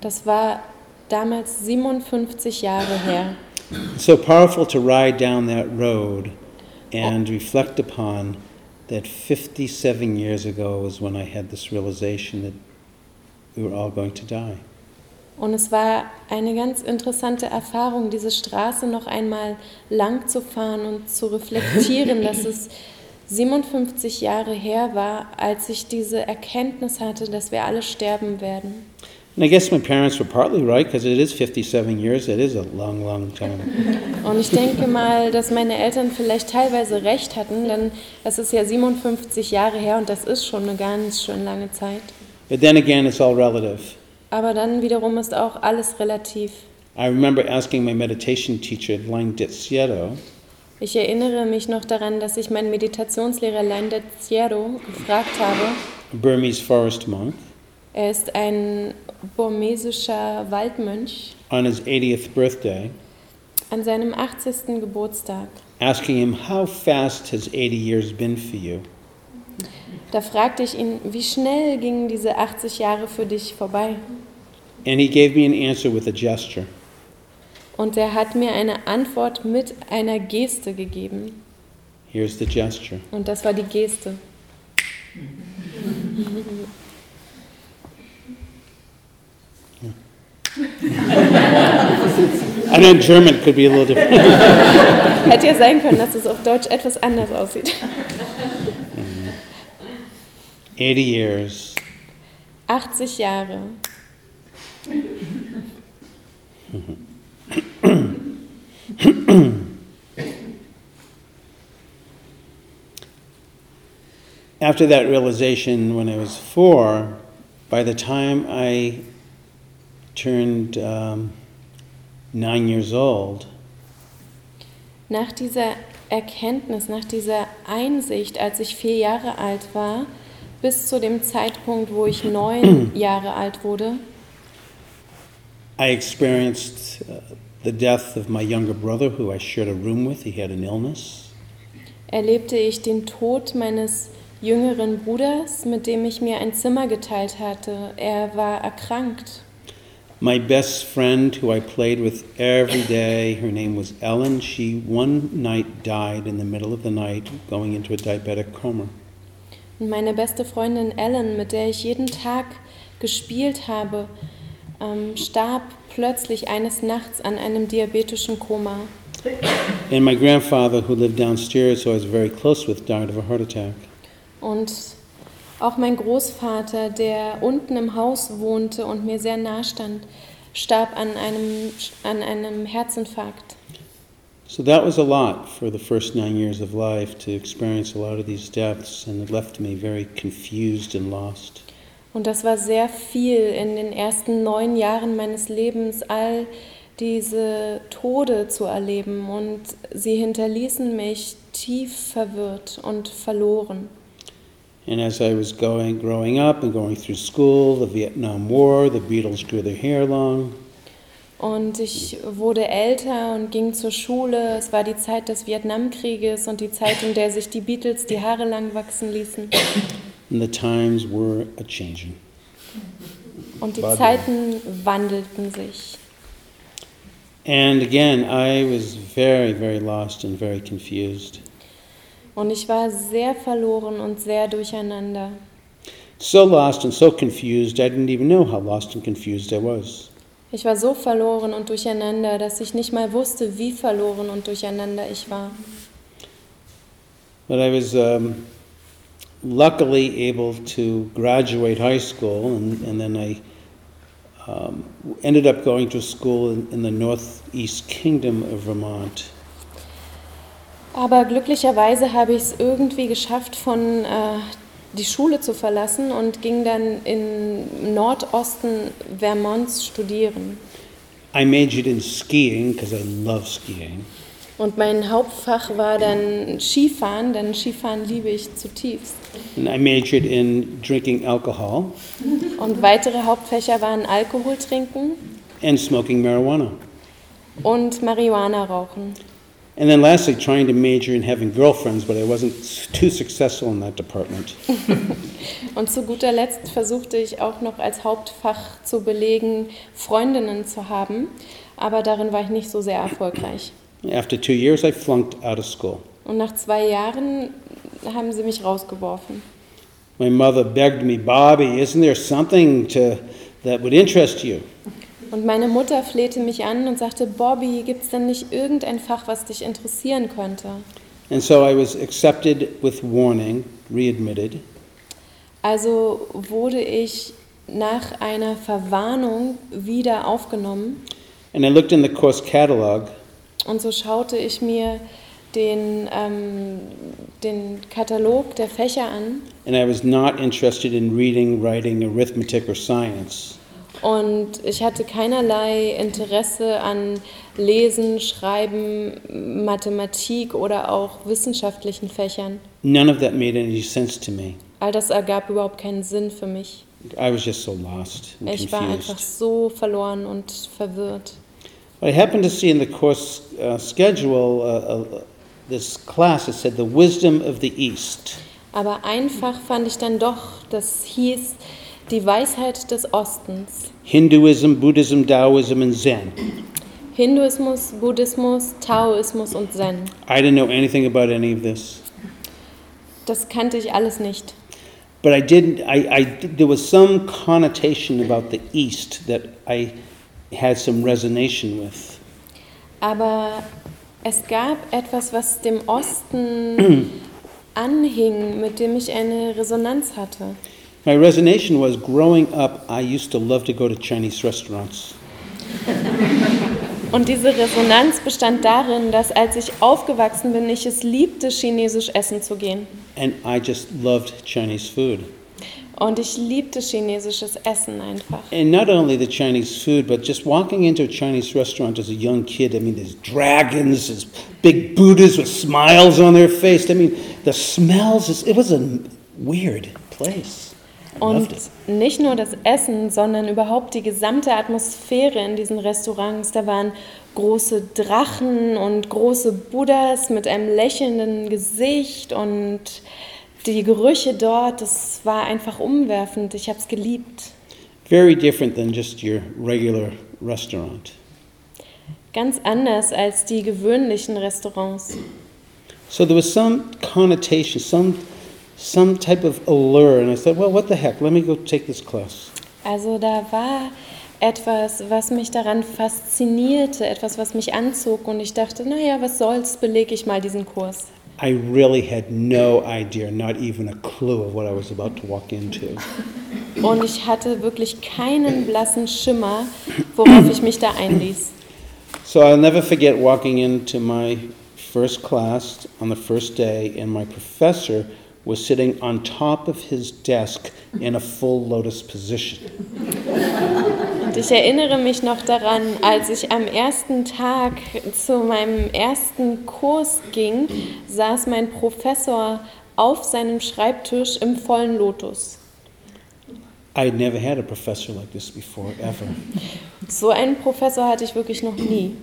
Das war damals 57 Jahre her. So powerful to ride down that road and reflect upon that 57 years ago was when I had this realization that we were all going to die. Und es war eine ganz interessante Erfahrung, diese Straße noch einmal lang zu fahren und zu reflektieren, [LAUGHS] dass es 57 Jahre her war, als ich diese Erkenntnis hatte, dass wir alle sterben werden. And I guess my parents were partly right because it is 57 years. It is a long, long time. [LAUGHS] Und ich denke mal, dass meine Eltern vielleicht teilweise recht hatten, denn es ist ja 57 Jahre her und das ist schon eine ganz schön lange Zeit. But then again, it's all relative. Aber dann wiederum ist auch alles relativ. I remember asking my meditation teacher, Elaine Dizieto, Ich erinnere mich noch daran, dass ich meinen Meditationslehrer Lainde Ciero gefragt habe. Burmese forest monk, Er ist ein burmesischer Waldmönch on his 80th birthday, an seinem 80. Geburtstag. asking him, How fast has 80 years been for you? Da fragte ich ihn, wie schnell gingen diese 80 Jahre für dich vorbei? And he gave me an answer with a gesture. Und er hat mir eine Antwort mit einer Geste gegeben. Here's the gesture. Und das war die Geste. I know German could be a little different. [LAUGHS] Hätte ja sein können, dass es auf Deutsch etwas anders aussieht. Mhm. 80 years. 80 Jahre. After that realization, when I was four, by the time I turned um, nine years old, Nach dieser Erkenntnis, nach dieser Einsicht, als ich vier Jahre alt war, bis zu dem Zeitpunkt, wo ich [CLEARS THROAT] neun Jahre alt wurde, I experienced uh, the death of my younger brother, who I shared a room with. He had an illness. erlebte ich den Tod meines jüngeren Bruders, mit dem ich mir ein Zimmer geteilt hatte. Er war erkrankt. My best friend, who I played with every day, her name was Ellen. She one night died in the middle of the night, going into a diabetic coma. Meine beste Freundin Ellen, mit der ich jeden Tag gespielt habe, ähm, starb plötzlich eines Nachts an einem diabetischen Koma. And my grandfather, who lived downstairs, who I was very close with, died of a heart attack. Und auch mein Großvater, der unten im Haus wohnte und mir sehr nah stand, starb an einem, an einem Herzinfarkt. So that was a lot for the first nine years of life to experience a lot of these deaths, and it left me very confused and lost. Und das war sehr viel in den ersten neun Jahren meines Lebens, all diese Tode zu erleben. Und sie hinterließen mich tief verwirrt und verloren. And as I was going, growing up and going through school, the Vietnam War, the Beatles grew their hair long. Und ich wurde älter und ging zur Schule. Es war die Zeit des Vietnamkrieges und die Zeit, in der sich die Beatles die Haare lang wachsen ließen. And the times were a changing. Und die. Zeiten wandelten sich. And again, I was very, very lost and very confused. Und ich war sehr verloren und sehr durcheinander. So lost and so confused, I didn't even know how lost and confused I was. Ich war so verloren und durcheinander, dass ich nicht mal wusste, wie verloren und durcheinander ich war. But I was um, luckily able to graduate high school, and, and then I um, ended up going to school in, in the Northeast Kingdom of Vermont. Aber glücklicherweise habe ich es irgendwie geschafft, von äh, die Schule zu verlassen und ging dann in Nordosten Vermonts studieren. I majored in skiing because I love skiing. Und mein Hauptfach war dann Skifahren, denn Skifahren liebe ich zutiefst. And I majored in drinking alcohol Und weitere Hauptfächer waren Alkohol trinken and smoking marijuana. und Marihuana rauchen. And then lastly, trying to major in having girlfriends, but I wasn't too successful in that department. [LAUGHS] Und zu guter Letzt versuchte ich auch noch als Hauptfach zu belegen, Freundinnen zu haben, aber darin war ich nicht so sehr erfolgreich. After two years, I flunked out of school. Und nach zwei Jahren haben sie mich rausgeworfen. My mother begged me, Bobby, isn't there something to, that would interest you? Und meine Mutter flehte mich an und sagte, Bobby, gibt es denn nicht irgendein Fach, was dich interessieren könnte? And so I was accepted with warning, readmitted, Also wurde ich nach einer Verwarnung wieder aufgenommen and I looked in the course catalog, und so schaute ich mir den, ähm, den Katalog der Fächer an and I was not interested in reading, writing, arithmetic, or science. Und ich hatte keinerlei Interesse an Lesen, Schreiben, Mathematik oder auch wissenschaftlichen Fächern. None of that made any sense to me. All das ergab überhaupt keinen Sinn für mich. I was just so lost and Ich war einfach confused. so verloren und verwirrt. I happened to see in the course uh, schedule uh, uh, this class that said the wisdom of the East. Aber einfach fand ich dann doch, das hieß die Weisheit des Ostens. Hinduism, Buddhism, Taoism, and Zen. Hinduismus, Buddhismus, Taoismus und Zen. I didn't know anything about any of this. Das kannte ich alles nicht. But I didn't, I, I, there was some connotation about the East that I had some resonation with. Aber es gab etwas, was dem Osten [CLEARS THROAT] anhing, mit dem ich eine Resonanz hatte. My resonation was growing up, I used to love to go to Chinese restaurants. [LAUGHS] Und diese Resonanz bestand darin, dass als ich aufgewachsen bin, ich es liebte, chinesisch essen zu gehen. And I just loved Chinese food. Und ich liebte chinesisches Essen einfach. And not only the Chinese food, but just walking into a Chinese restaurant as a young kid, I mean, there's dragons, there's big Buddhas with smiles on their face. I mean, the smells, it was a weird place. Und nicht nur das Essen, sondern überhaupt die gesamte Atmosphäre in diesen Restaurants. Da waren große Drachen und große Buddhas mit einem lächelnden Gesicht und die Gerüche dort, das war einfach umwerfend. Ich habe es geliebt. Very different than just your regular restaurant. Ganz anders als die gewöhnlichen Restaurants. So there was some connotation, some, some type of allure, and I thought, well, what the heck, let me go take this class. Also da war etwas, was mich daran faszinierte, etwas, was mich anzog und ich dachte, naja, was soll's, belege ich mal diesen Kurs. I really had no idea, not even a clue of what I was about to walk into. [LAUGHS] Und ich hatte wirklich keinen blassen Schimmer, worauf ich mich da einließ. So I'll never forget walking into my first class on the first day, and my professor was sitting on top of his desk in a full lotus position. Und ich erinnere mich noch daran, als ich am ersten Tag zu meinem ersten Kurs ging, saß mein Professor auf seinem Schreibtisch im vollen Lotus. I'd never had a professor like this before, ever. So einen Professor hatte ich wirklich noch nie.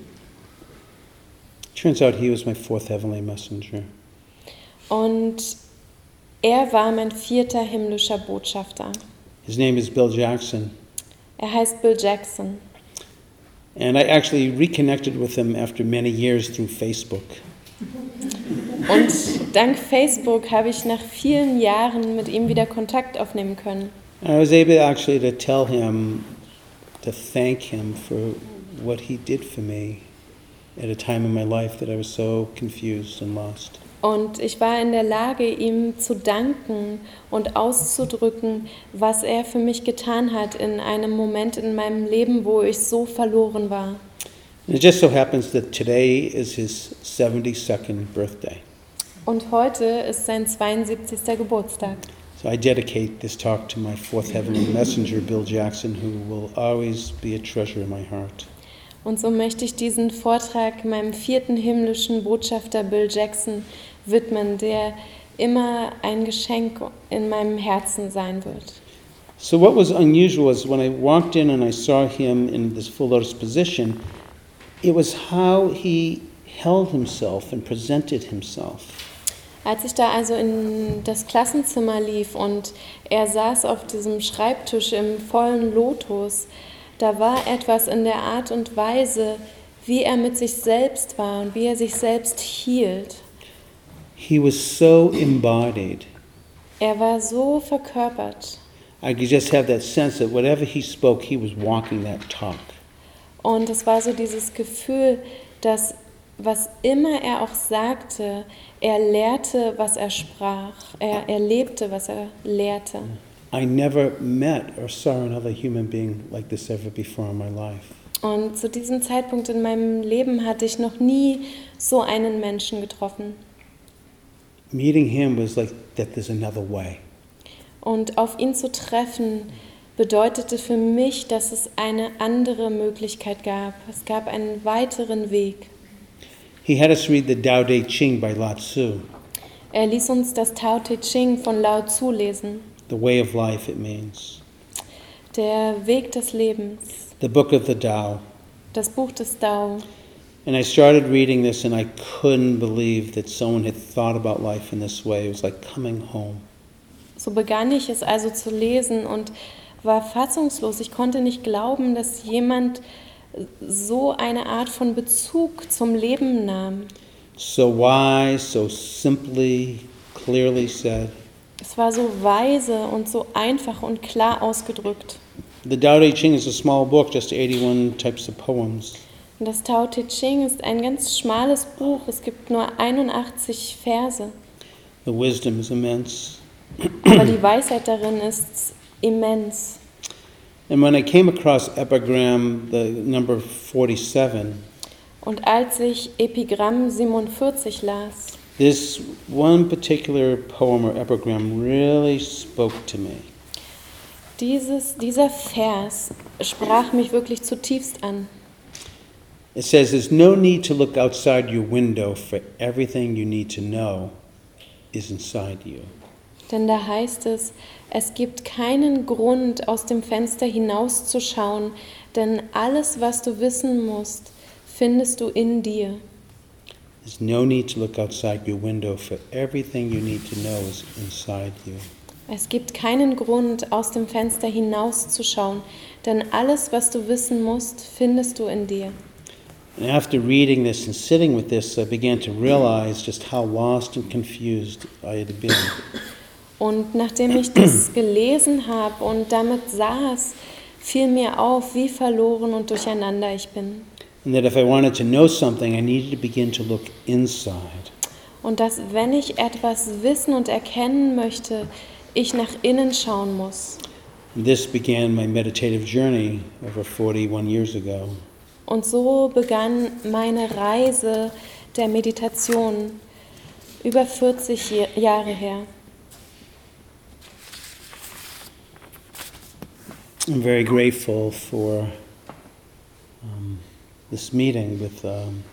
Turns out he was my fourth heavenly messenger. Und er war mein vierter himmlischer Botschafter. His name is Bill Jackson. Er heißt Bill Jackson. And I actually reconnected with him after many years through Facebook. Und dank Facebook habe ich nach vielen Jahren mit ihm wieder Kontakt aufnehmen können. I was able actually to tell him, to thank him for what he did for me at a time in my life that I was so confused and lost. Und ich war in der Lage, ihm zu danken und auszudrücken, was er für mich getan hat in einem Moment in meinem Leben, wo ich so verloren war. It just so happens that today is his 72nd birthday. Und heute ist sein 72. Geburtstag. So I dedicate this talk to my fourth heavenly messenger, Bill Jackson, who will always be a treasure in my heart. Und so möchte ich diesen Vortrag meinem vierten himmlischen Botschafter Bill Jackson widmen, der immer ein Geschenk in meinem Herzen sein wird. So what was unusual was when I walked in and I saw him in this full lotus position, it was how he held himself and presented himself. Als ich da also in das Klassenzimmer lief und er saß auf diesem Schreibtisch im vollen Lotus, da war etwas in der Art und Weise, wie er mit sich selbst war und wie er sich selbst hielt. He was so embodied. Er war so verkörpert. I could just have that sense that whatever he spoke, he was walking that talk. Und es war so dieses Gefühl, dass was immer er auch sagte, er lehrte, was er sprach. Er, er lebte, was er lehrte. I never met or saw another human being like this ever before in my life. Und zu diesem Zeitpunkt in meinem Leben hatte ich noch nie so einen Menschen getroffen. Meeting him was like that there's another way. Und auf ihn zu treffen bedeutete für mich, dass es eine andere Möglichkeit gab. Es gab einen weiteren Weg. He had us read the Tao Te Ching by Lao Tzu, Er ließ uns das Tao Te Ching von Lao Tzu lesen. the way of life, it means. Der Weg des Lebens. The book of the Tao. Das Buch des Tao. And I started reading this and I couldn't believe that someone had thought about life in this way. It was like coming home. So begann ich es also zu lesen und war fassungslos. Ich konnte nicht glauben, dass jemand so eine Art von Bezug zum Leben nahm. So wise, so simply, clearly said. Es war so weise und so einfach und klar ausgedrückt. The Tao Te Ching is a small book, just 81 types of poems. Und das Tao Te Ching ist ein ganz schmales Buch. Es gibt nur 81 Verse. The wisdom is immense. Aber die Weisheit darin ist immens. And when I came across epigram, the number 47, Und als ich Epigramm 47 las, this one particular poem or epigram really spoke to me. dieses, dieser Vers sprach mich wirklich zutiefst an. It says, There's no need to look outside your window, for everything you need to know is inside you. Denn da heißt es, es gibt keinen Grund, aus dem Fenster hinauszuschauen, denn alles, was du wissen musst, findest du in dir. There's no need to look outside your window, for everything you need to know is inside you. Es gibt keinen Grund, aus dem Fenster hinauszuschauen, denn alles, was du wissen musst, findest du in dir. And after reading this and sitting with this, I began to realize just how lost and confused I had been. Und nachdem ich das [CLEARS THROAT] gelesen habe und damit saß, fiel mir auf, wie verloren und durcheinander ich bin. And that if I wanted to know something, I needed to begin to look inside. Und dass, wenn ich etwas wissen und erkennen möchte, ich nach innen schauen muss. This began my meditative journey over 41 years ago. Und so begann meine Reise der Meditation über 40 Je- Jahre her. I'm very grateful for um, this meeting with um,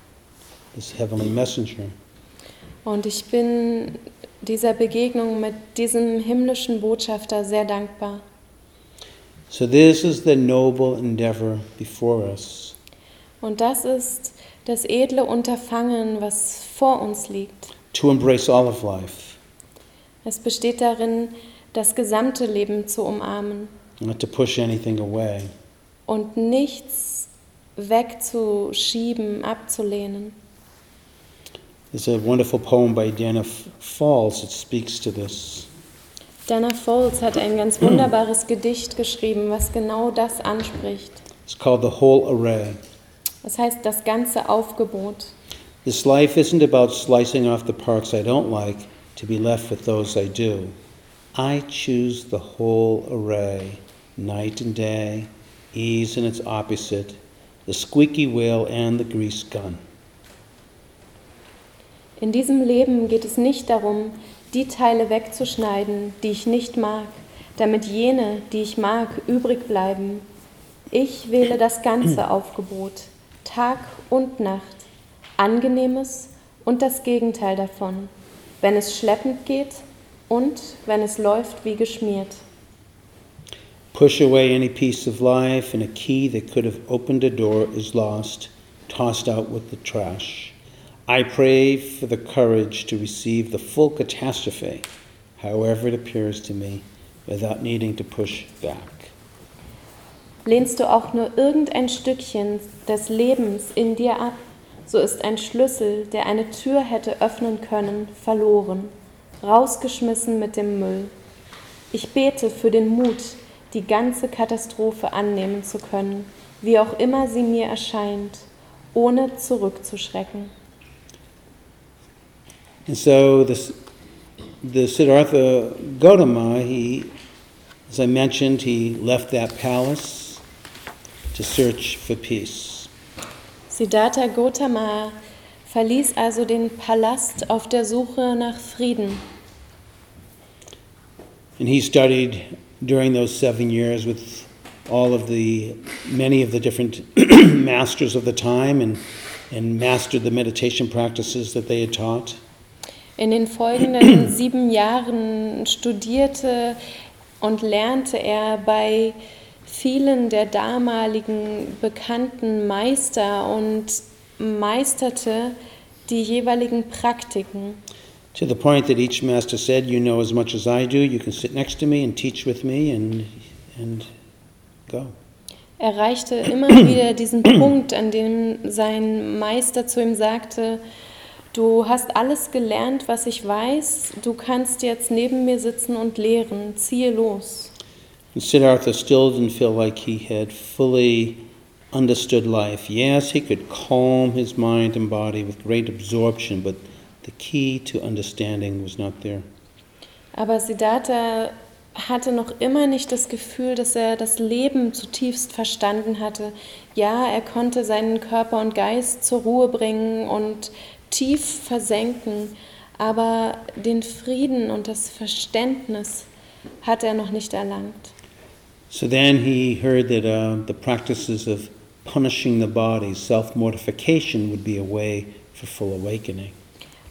this heavenly messenger. Und ich bin dieser Begegnung mit diesem himmlischen Botschafter sehr dankbar. So, this is the noble endeavor before us. Und das ist das edle Unterfangen, was vor uns liegt. to embrace all of life, Es besteht darin, das gesamte Leben zu umarmen not to push anything away. und nichts wegzuschieben, abzulehnen. There's a wonderful poem by Dana Falls that speaks to this. Dana Foles hat ein ganz wunderbares Gedicht geschrieben, was genau das anspricht. It's called The Whole Array. Das heißt das ganze Aufgebot. This life isn't about slicing off the parts I don't like to be left with those I do. I choose the whole array, night and day, ease and its opposite, the squeaky wheel and the grease gun. In diesem Leben geht es nicht darum, die Teile wegzuschneiden, die ich nicht mag, damit jene, die ich mag, übrig bleiben. Ich wähle das ganze Aufgebot, Tag und Nacht, angenehmes und das Gegenteil davon, wenn es schleppend geht und wenn es läuft wie geschmiert. Push away any piece of life, and a key that could have opened a door is lost, tossed out with the trash. I pray for the courage to receive the full catastrophe, however it appears to me, without needing to push back. Lehnst du auch nur irgendein Stückchen des Lebens in dir ab, so ist ein Schlüssel, der eine Tür hätte öffnen können, verloren, rausgeschmissen mit dem Müll. Ich bete für den Mut, die ganze Katastrophe annehmen zu können, wie auch immer sie mir erscheint, ohne zurückzuschrecken. And so this, the Siddhartha Gautama, he, as I mentioned, he left that palace to search for peace. Siddhartha Gautama verließ also den Palast auf der Suche nach Frieden. And he studied during those seven years with all of the, many of the different [CLEARS THROAT] masters of the time and, and mastered the meditation practices that they had taught. In den folgenden [CLEARS THROAT] sieben Jahren studierte und lernte er bei vielen der damaligen bekannten Meister und meisterte die jeweiligen Praktiken. To the point that each master said, You know as much as I do, you can sit next to me and teach with me and, and go. Er erreichte immer [CLEARS THROAT] wieder diesen Punkt, an dem sein Meister zu ihm sagte, du hast alles gelernt, was ich weiß, du kannst jetzt neben mir sitzen und lehren, ziehe los. And Siddhartha still didn't feel like he had fully understood life. Yes, he could calm his mind and body with great absorption, but the key to understanding was not there. Aber Siddhartha hatte noch immer nicht das Gefühl, dass er das Leben zutiefst verstanden hatte. Ja, er konnte seinen Körper und Geist zur Ruhe bringen und tief versenken, aber den Frieden und das Verständnis hat er noch nicht erlangt. So then he heard that uh, the practices of punishing the body, self mortification, would be a way for full awakening.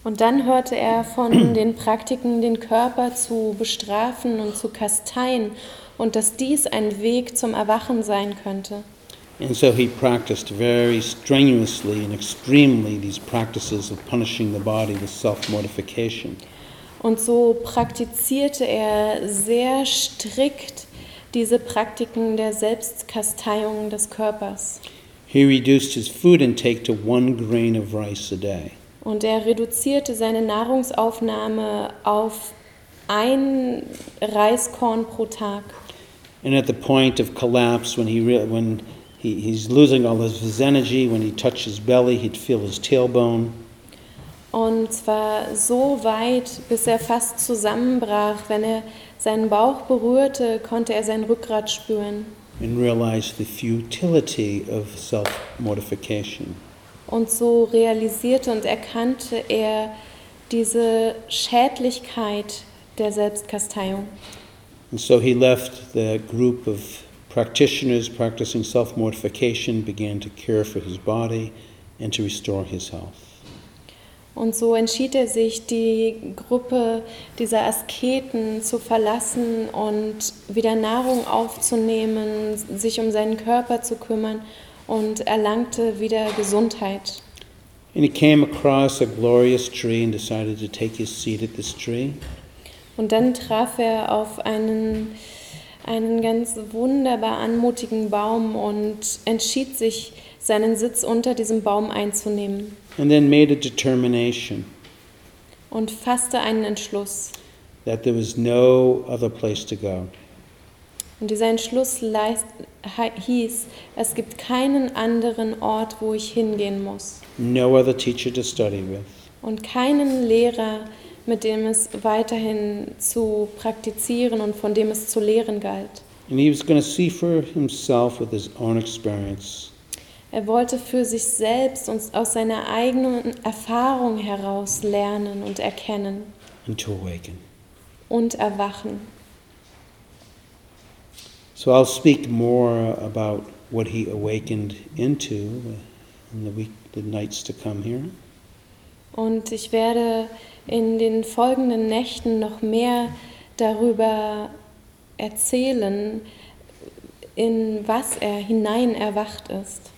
Und dann hörte er von [CLEARS THROAT] den Praktiken, den Körper zu bestrafen und zu kasteien und dass dies ein Weg zum Erwachen sein könnte. And so he practiced very strenuously and extremely these practices of punishing the body with self mortification. Und so praktizierte er sehr strikt diese Praktiken der Selbstkasteiung des Körpers. He reduced his food intake to one grain of rice a day. Und er reduzierte seine Nahrungsaufnahme auf ein Reiskorn pro Tag. And at the point of collapse, when, he when he, he's losing all of his energy, when he touched his belly, he'd feel his tailbone. Und zwar so weit, bis er fast zusammenbrach. Wenn er seinen Bauch berührte, konnte er sein Rückgrat spüren. and realized the futility of self mortification. Und so realisierte und erkannte er diese Schädlichkeit der Selbstkasteiung. And so he left the group of practitioners practicing self mortification, began to care for his body and to restore his health. Und so entschied er sich, die Gruppe dieser Asketen zu verlassen und wieder Nahrung aufzunehmen, sich um seinen Körper zu kümmern und erlangte wieder Gesundheit. And he came across a glorious tree and decided to take his seat at this tree. Und dann traf er auf einen, einen ganz wunderbar anmutigen Baum und entschied sich, seinen Sitz unter diesem Baum einzunehmen and then made a determination und fasste einen Entschluss. that there was no other place to go. Und dieser Entschluss leist, hieß, es gibt keinen anderen Ort, wo ich hingehen muss no other teacher to study with, und keinen Lehrer, mit dem es weiterhin zu praktizieren und von dem es zu lehren galt. and he was going to see for himself with his own experience Er wollte für sich selbst und aus seiner eigenen Erfahrung heraus lernen und erkennen and to awaken. und erwachen. So I'll speak more about what he awakened into in the week, the nights to come here. Und ich werde in den folgenden Nächten noch mehr darüber erzählen, in was er hinein erwacht ist.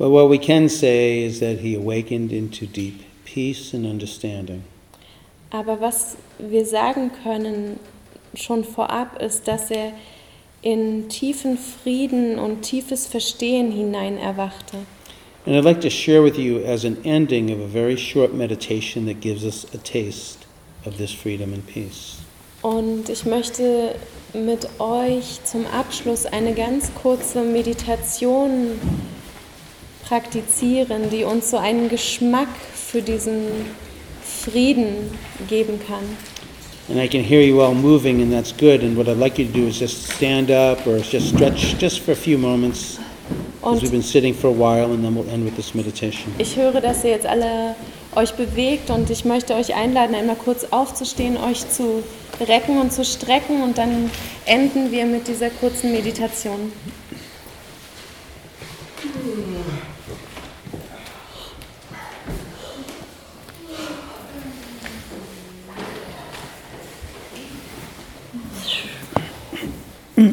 But what we can say is that he awakened into deep peace and understanding. Aber was wir sagen können schon vorab ist, dass er in tiefen Frieden und tiefes Verstehen hinein erwachte. And I'd like to share with you as an ending of a very short meditation that gives us a taste of this freedom and peace. Und ich möchte mit euch zum Abschluss eine ganz kurze Meditation praktizieren, die uns so einen Geschmack für diesen Frieden geben kann. And I can hear you all moving, and that's good. And what I'd like you to do is just stand up or just stretch just for a few moments, because we've been sitting for a while, and then we'll end with this meditation. ich höre, dass ihr jetzt alle euch bewegt und ich möchte euch einladen, einmal kurz aufzustehen, euch zu recken und zu strecken und dann enden wir mit dieser kurzen Meditation. So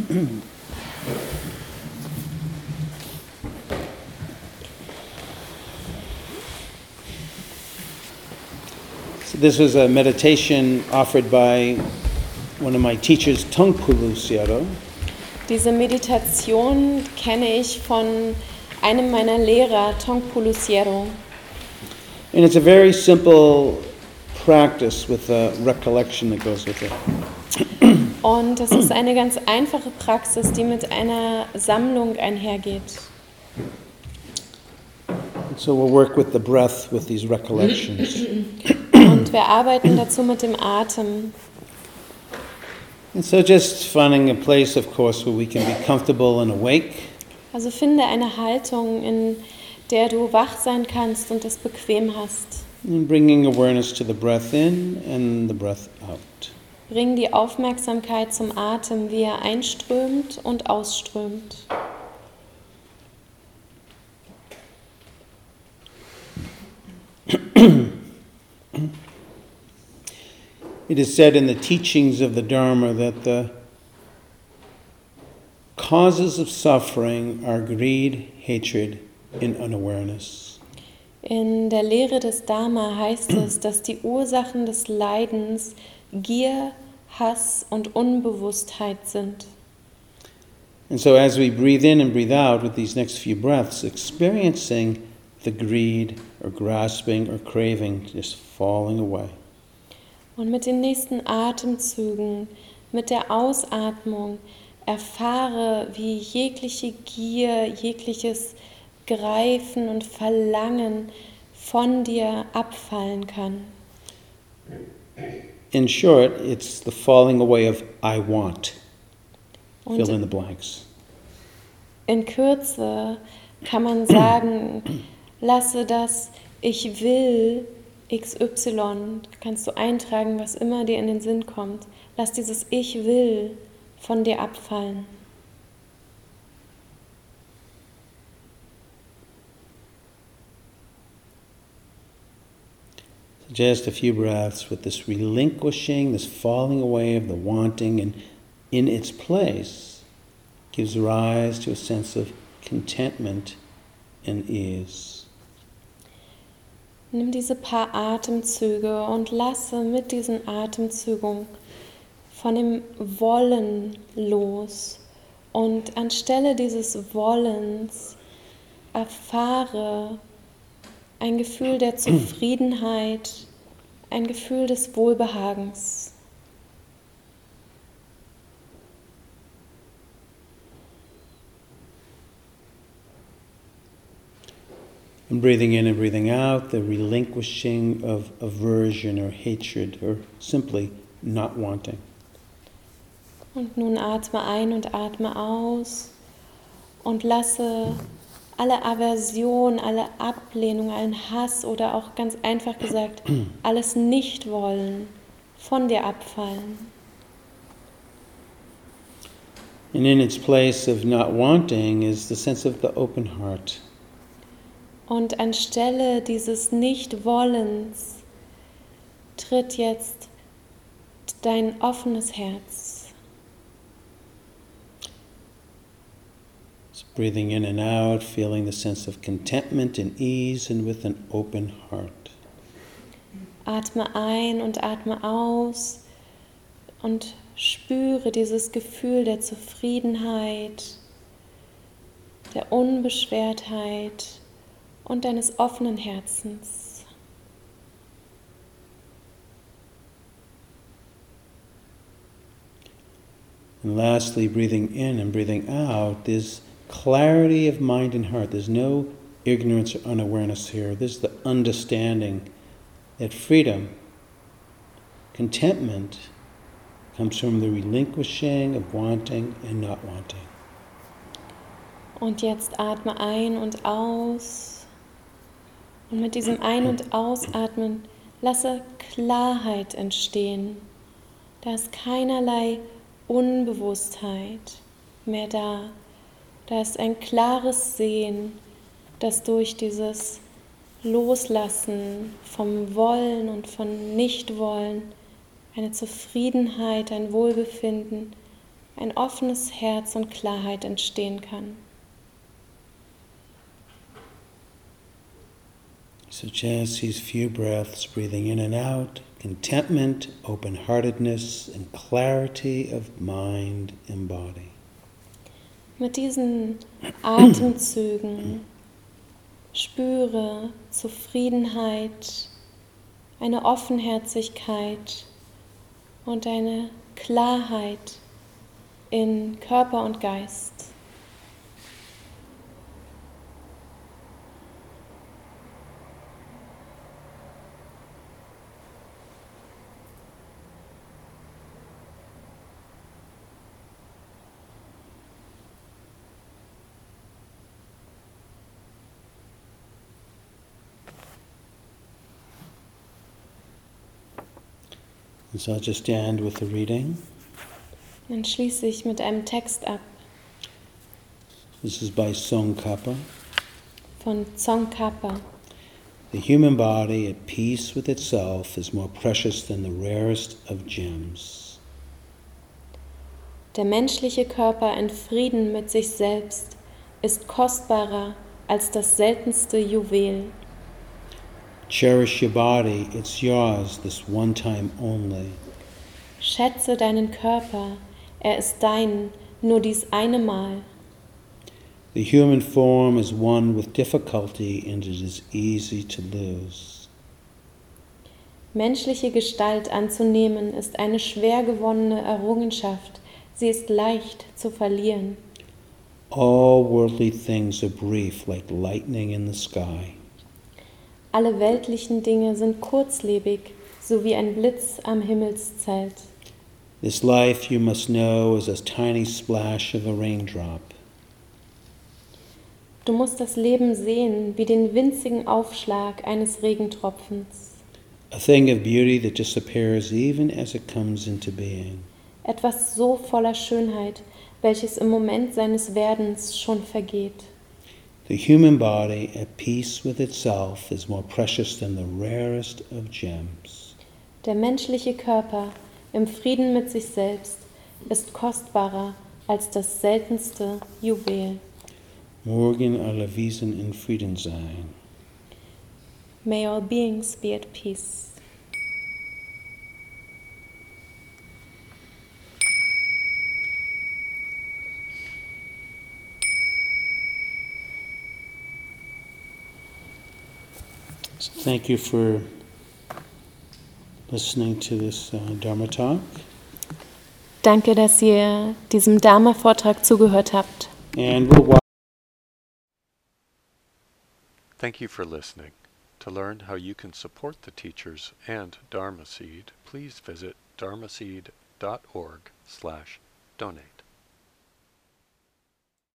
this was a meditation offered by one of my teachers, Tungpulu Siaro. Diese Meditation kenne ich von einem meiner Lehrer, Tongpulu Siero. And it's a very simple practice with a recollection that goes with it. Und es ist eine ganz einfache Praxis, die mit einer Sammlung einhergeht. So we'll work with the breath with these recollections. Und wir arbeiten dazu mit dem Atem. And so just finding a place, of course, where we can be comfortable and awake. Also finde eine Haltung, in der du wach sein kannst und es bequem hast. And bringing awareness to the breath in and the breath. Bring die Aufmerksamkeit zum Atem, wie er einströmt und ausströmt. It is said in the teachings of the Dharma that the causes of suffering are greed, hatred, and unawareness. In der Lehre des Dharma heißt es, dass die Ursachen des Leidens Gier, Hass und Unbewusstheit sind. And so, as we breathe in and breathe out with these next few breaths, experiencing the greed or grasping or craving just falling away. Und mit den nächsten Atemzügen, mit der Ausatmung, erfahre, wie jegliche Gier, jegliches Greifen und Verlangen von dir abfallen kann. In short, it's the falling away of I want. Fill in Und the blanks. in Kürze kann man sagen, lasse das Ich will XY, kannst du eintragen, was immer dir in den Sinn kommt. Lass dieses Ich will von dir abfallen. Just a few breaths with this relinquishing, this falling away of the wanting, and in its place gives rise to a sense of contentment and ease. Nimm diese paar Atemzüge und lasse mit diesen Atemzügen von dem Wollen los. Und anstelle dieses Wollens erfahre ein Gefühl der Zufriedenheit, ein Gefühl des Wohlbehagens. And breathing in and breathing out, the relinquishing of aversion or hatred or simply not wanting. Und nun atme ein und atme aus und lasse alle Aversion, alle Ablehnung, allen Hass oder auch ganz einfach gesagt, [CLEARS THROAT] alles Nichtwollen von dir abfallen. And in its place of not wanting is the sense of the open heart. Und anstelle dieses Nichtwollens tritt jetzt dein offenes Herz. Breathing in and out, feeling the sense of contentment and ease, and with an open heart. Atme ein und atme aus und spüre dieses Gefühl der Zufriedenheit, der Unbeschwertheit und deines offenen Herzens. And lastly, breathing in and breathing out, there's clarity of mind and heart. There's no ignorance or unawareness here. This is the understanding that freedom, contentment, comes from the relinquishing of wanting and not wanting. Und jetzt atme ein und aus. Und mit diesem Ein- und Ausatmen lasse Klarheit entstehen. Da ist keinerlei Unbewusstheit mehr da. Da ist ein klares Sehen, das durch dieses Loslassen vom Wollen und von Nichtwollen eine Zufriedenheit, ein Wohlbefinden, ein offenes Herz und Klarheit entstehen kann. So just these few breaths, breathing in and out, contentment, open heartedness, and clarity of mind and body. Mit diesen Atemzügen spüre Zufriedenheit, eine Offenherzigkeit und eine Klarheit in Körper und Geist. And so I'll just end with the reading. Dann schließe ich mit einem Text ab This is by Song Kappa. von Tsongkhapa. The human body at peace with itself is more precious than the rarest of gems. Der menschliche Körper in Frieden mit sich selbst ist kostbarer als das seltenste Juwel. Cherish your body, it's yours this one time only. Schätze deinen Körper, er ist dein, nur dies eine Mal. The human form is one with difficulty and it is easy to lose. Menschliche Gestalt anzunehmen ist eine schwer gewonnene Errungenschaft. Sie ist leicht zu verlieren. All worldly things are brief like lightning in the sky. Alle weltlichen Dinge sind kurzlebig, so wie ein Blitz am Himmelszelt. This life, you must know, is a tiny splash of a raindrop. Du musst das Leben sehen wie den winzigen Aufschlag eines Regentropfens. A thing of beauty that disappears even as it comes into being. Etwas so voller Schönheit, welches im Moment seines Werdens schon vergeht. The human body at peace with itself is more precious than the rarest of gems. Der menschliche Körper im Frieden mit sich selbst ist kostbarer als das seltenste Juwel. Morgen alle Wiesen in Frieden sein. May all beings be at peace. So thank you for listening to this uh, Dharma talk. Danke, dass ihr diesem Dharma-Vortrag zugehört habt. And we'll watch. Thank you for listening. To learn how you can support the teachers and Dharma Seed, please visit dharmaseed.org slash donate.